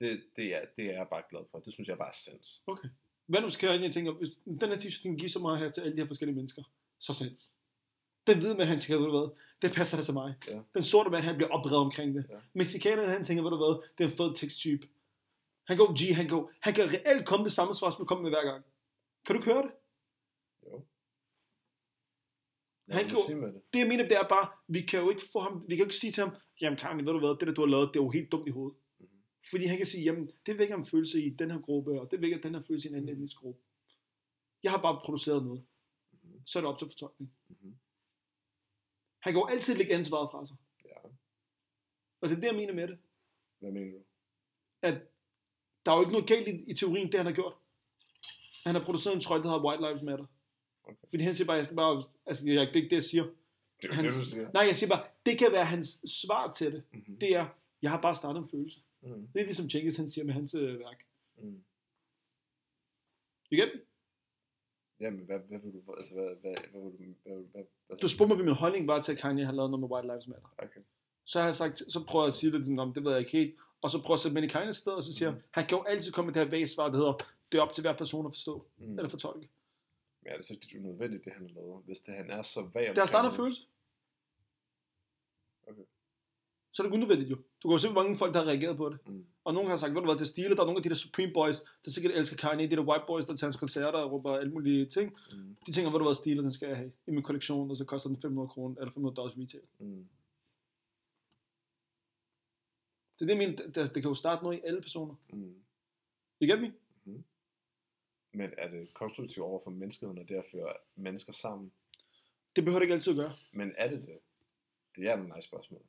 det, det, er, det er jeg bare glad for. Det synes jeg bare er sinds. Okay. Hvad nu skal jeg tænke, hvis den her t-shirt kan give så meget her til alle de her forskellige mennesker, så sinds. Den hvide mand, han tænker, ved du hvad, det passer da til mig. Ja. Den sorte mand, han bliver oprevet omkring det. Ja. Mexikaneren, han tænker, ved du hvad, det er en fed teksttype. Han går G, han går, han kan reelt komme med samme svar, som han kommer med hver gang. Kan du ikke høre det? Jo. Han sige med det. Det jeg mener, det er bare, vi kan jo ikke få ham, vi kan jo ikke sige til ham, jamen Kanye, ved du hvad, det der du har lavet, det er jo helt dumt i hovedet. Mhm. Fordi han kan sige, jamen det vækker en følelse i den her gruppe, og det vækker den her følelse i en anden etnisk gruppe. Jeg har bare produceret noget. Mhm. Så er det op til fortolkning. Mhm. Han kan jo altid lægge ansvaret fra sig. Ja. Og det er det, jeg mener med det. Hvad mener du? At der er jo ikke noget galt i, i teorien, det han har gjort. Han har produceret en trøje, der hedder White Lives Matter. Okay. Fordi han siger bare, jeg skal bare, altså jeg, det er ikke det, jeg siger. Det er jo Han- det, du siger. Nej, jeg siger bare, det kan være hans svar til det. Mm-hmm. Det er, jeg har bare startet en følelse. Mm. Det er ligesom Jenkins, han siger med hans øh, værk. Mm. Igen? Jamen, hvad, hvad vil du, altså, hvad, hvad, hvad hvad, hvad, hvad, hvad Du spurgte mig, hvad min holdning var til, at Kanye har lavet noget med White Lives Matter. Okay. Så har jeg sagt, så prøver jeg at sige det, sådan, "Nå, det ved jeg ikke helt. Og så prøver jeg at sætte mig i Kanye's sted, og så siger jeg, han kan jo altid komme med det her væg svar, der hedder, det er op til hver person at forstå, Mm. eller fortolke. Men er det så lidt unødvendigt, det han har lavet? Hvis det, han er så vag Det har startet en følelse. Okay. Så er det unødvendigt jo. Du kan jo se, hvor mange folk, der har reageret på det. Mm. Og nogen har sagt, ved du hvad, det er stilet. Der er nogle af de der Supreme Boys, der sikkert elsker Kanye. De der White Boys, der tager hans koncerter og råber alle mulige ting. Mm. De tænker, ved du hvad, stilet, den skal jeg have i min kollektion, og så koster den 500 kroner, eller 500 dollars retail. Mm. Så det, jeg mener, det, det kan jo starte noget i alle personer. Mm. You get me? Men er det konstruktivt over for menneskeheden, og det at føre mennesker sammen? Det behøver det ikke altid at gøre. Men er det det? Det er et nice spørgsmål.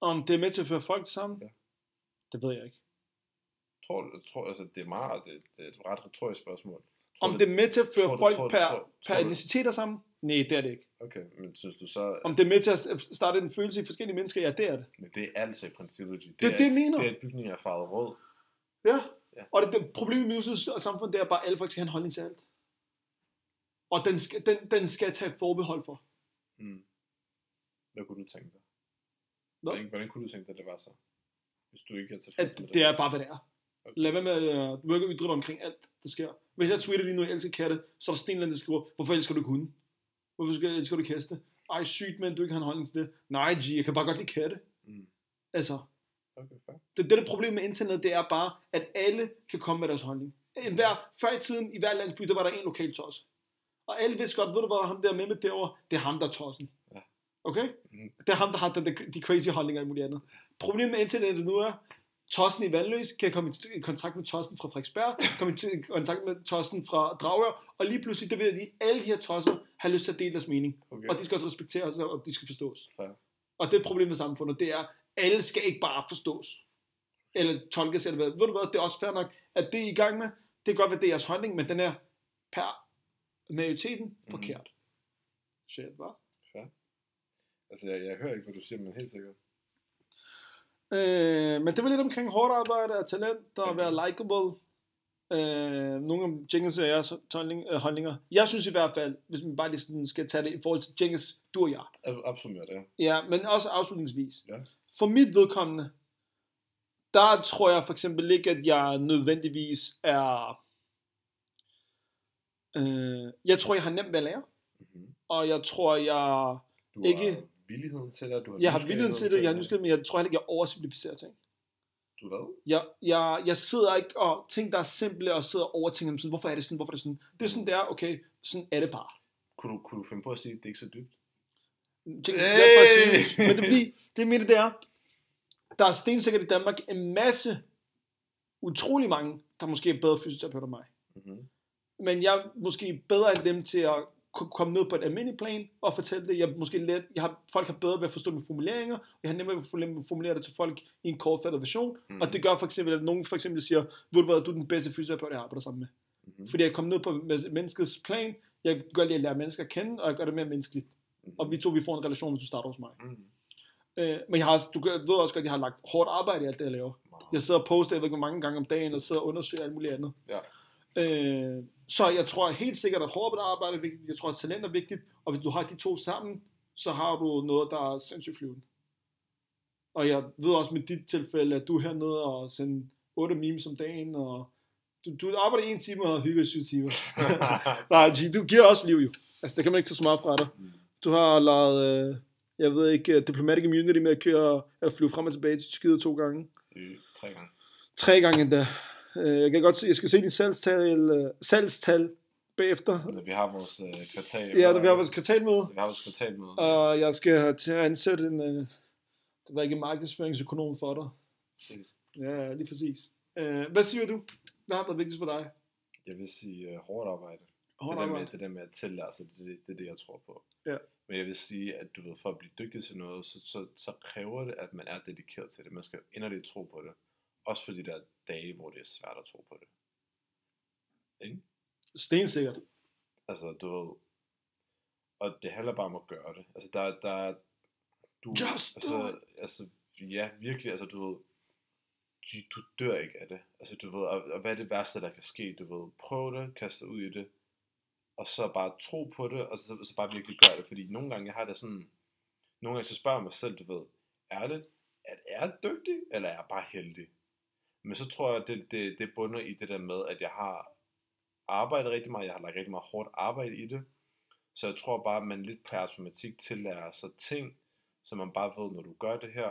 Om det er med til at føre folk sammen, Ja. det ved jeg ikke. Tror, tror, altså, det er meget, det, det er et ret retorisk spørgsmål. Tror Om det er med til at føre tror folk tror per, tror- per etniciteter sammen? Nej, det er det ikke. Okay, men synes du så, Om det er med til at starte en følelse i forskellige mennesker? Ja, det er det. men det er altså i princippet, det, Det er det, mener. det er, at bygningen er farvet rød. Ja. Ja. Og det, det problemet med vores samfund, det er bare, at alle folk skal have en holdning til alt. Og den skal, den, den skal tage forbehold for. Mm. Hvad kunne du tænke dig? Hvad? Hvordan, hvordan kunne du tænke dig, det var så? Hvis du ikke er tilfreds At med det er bare, hvad det er. Okay. Lad være med at uh, du må ikke ytre omkring alt, der sker. Hvis jeg tweeter lige nu, jeg elsker katte, så er der Stenland, der skriver, hvorfor elsker du ikke hunde? Hvorfor skal, elsker du ikke heste? Ej, sygt, men du ikke har en holdning til det. Nej, G, jeg kan bare godt lide katte. Mm. Altså, Okay, fair. det, det der problem med internet, det er bare, at alle kan komme med deres holdning. En hver, før i tiden, i hver landsby, der var der en lokal tosse. Og alle vidste godt, ved du hvad, ham der med med derovre, det er ham, der er tossen. Ja. Okay? Mhm. Det er ham, der har de, de crazy holdninger og muligt andet. Problemet med internettet nu er, Tossen i Vandløs kan komme i kontakt med Tossen fra Frederiksberg, komme i kontakt med Tossen fra Dragør, og lige pludselig, der ved de, alle de her tosser har lyst til at dele deres mening. Okay. Og de skal også respekteres, og de skal forstås. Fair. Og det er problemet med samfundet, det er, alle skal ikke bare forstås. Eller tolkes, eller hvad. Ved du hvad, det er også fair nok, at det er i gang med, det kan godt være, det er jeres holdning, men den er per majoriteten forkert. Shit, hva'? Altså, jeg, jeg hører ikke, hvad du siger, men helt sikkert. Øh, men det var lidt omkring hårdt arbejde og talent og at Mhm. være likable. Øh, nogle af Jenkins og jeres holdning, øh, holdninger. Jeg synes i hvert fald, hvis man bare lige sådan skal tage det i forhold til Jenkins, du og jeg. Ab- Opsummer det. Ja, men også afslutningsvis. Ja. For mit vedkommende, der tror jeg for eksempel ikke, at jeg nødvendigvis er... Øh, jeg tror, jeg har nemt ved at lære, Mm-hmm. og jeg tror, jeg, Du Ikke- har villigheden til det, du har jeg har villigheden til det, jeg er nysgerrig, men jeg tror heller ikke, jeg oversimplificerer ting. Du hvad? Jeg, jeg, jeg sidder ikke og ting, der er simple, og sidder og overtænker dem sådan, hvorfor er det sådan, hvorfor er det sådan. Det er sådan, det er, okay, sådan er det bare. Kunne du, kunne du finde på at sige, at det ikke er så dybt? Ting, Hey! hey! for at sige, men det, bliver, det mener det er, der er stensikkert i Danmark en masse, utrolig mange, der måske er bedre fysioterapeuter end mig. Mm-hmm. Men jeg er måske bedre end dem til at kunne komme ned på et almindeligt plan og fortælle det. Jeg måske let, jeg har, folk har bedre ved at forstå mine formuleringer, og jeg har nemmere ved at formulere- det til folk i en kortfattet version. Mm. Og det gør for eksempel, at nogen for eksempel siger, ved du hvad, du er den bedste fysioterapeut, jeg arbejder sammen med. Mm-hmm. Fordi jeg kommer ned på menneskets plan, jeg godt lide at lære mennesker at kende, og jeg gør det mere menneskeligt. Og vi to, vi får en relation, hvis du starter hos mig. Mm. Øh, men jeg har, du ved også godt, at jeg har lagt hårdt arbejde i alt det, jeg laver. Jeg sidder og poster, jeg ved ikke, hvor mange gange om dagen, og sidder og undersøger alt muligt andet. Ja. Øh, så jeg tror helt sikkert, at hårdt arbejde er vigtigt. Jeg tror, at talent er vigtigt. Og hvis du har de to sammen, så har du noget, der er sindssygt flyvende. Og jeg ved også med dit tilfælde, at du er hernede og sender 8 memes om dagen, og du, du arbejder en time og hygger 7 timer. Nej, G, du giver også liv jo. Altså, det kan man ikke tage så meget fra dig. Mm. Du har lavet, øh, jeg ved ikke, uh, diplomatic immunity med at køre, eller flyve frem og tilbage til Tyrkiet to gange. Øh, Tre gange. Tre gange endda. Øh, jeg kan godt se, jeg skal se din salgstal, øh, salgstal bagefter. Når vi har vores øh, kvartal. Ja, da vi har vores kvartalmøde. Vi har vores kvartalmøde. Og jeg skal have til at ansætte en, øh, det var ikke en markedsføringsøkonom for dig. Shit. Ja, lige præcis. Øh, hvad siger du? Hvad har været vigtigst for dig? Jeg vil sige øh, hårdt arbejde. Hårdt det, der med, det der med at tillære sig, det, det er det, jeg tror på. Ja. Men jeg vil sige, at du ved, for at blive dygtig til noget, så, så, så kræver det, at man er dedikeret til det. Man skal inderligt tro på det. Også på de der dage, hvor det er svært at tro på det. Ikke? Stensikkert. Altså, du ved... Og det handler bare om at gøre det. Altså, der, der du, Just altså, altså, ja, virkelig, altså, du ved, du, du dør ikke af det. Altså, du ved, og, og hvad er det værste, der kan ske? Du ved, prøv det, kast dig ud i det, og så bare tro på det, og så, så bare virkelig gøre det. Fordi nogle gange, jeg har det sådan, nogle gange så spørger jeg mig selv, du ved, er det, at er jeg dygtig, eller er jeg bare heldig? Men så tror jeg, det, det, det bunder i det der med, at jeg har arbejdet rigtig meget, jeg har lagt rigtig meget hårdt arbejde i det, så jeg tror bare, at man lidt per automatik tillærer sig ting, så man bare ved, når du gør det her,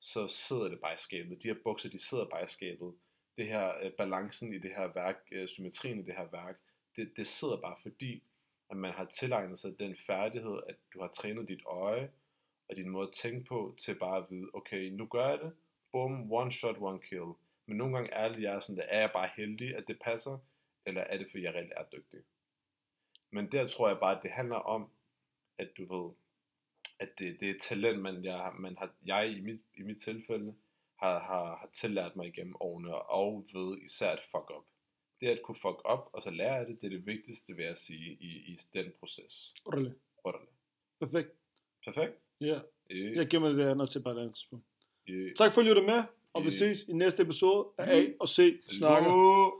så sidder det bare i skabet. De her bukser, de sidder bare i skabet. Det her øh, balancen i det her værk, øh, symmetrien i det her værk, det, det sidder bare fordi, at man har tilegnet sig den færdighed, at du har trænet dit øje, og din måde at tænke på, til bare at vide, okay, nu gør jeg det, bum, one shot, one kill. Men nogle gange er det, jeg er sådan, der, er jeg bare heldig, at det passer, eller er det, fordi jeg reelt er dygtig? Men der tror jeg bare, at det handler om, at du ved, at det, det er talent, man, jeg, man har, jeg i mit, i mit tilfælde har, har, har tillært mig igennem årene, og ved især at fuck up. Det at kunne fuck up, og så lære af det, det er det vigtigste, vil jeg sige, i, i den proces. Ordentligt. Ordentligt. Perfekt. Perfekt? Ja, Yeah. jeg giver mig det andet til på et andet tidspunkt. Yeah. Tak for at lytte med, og vi Ja. ses i næste episode af A og C Snakker. Hallo.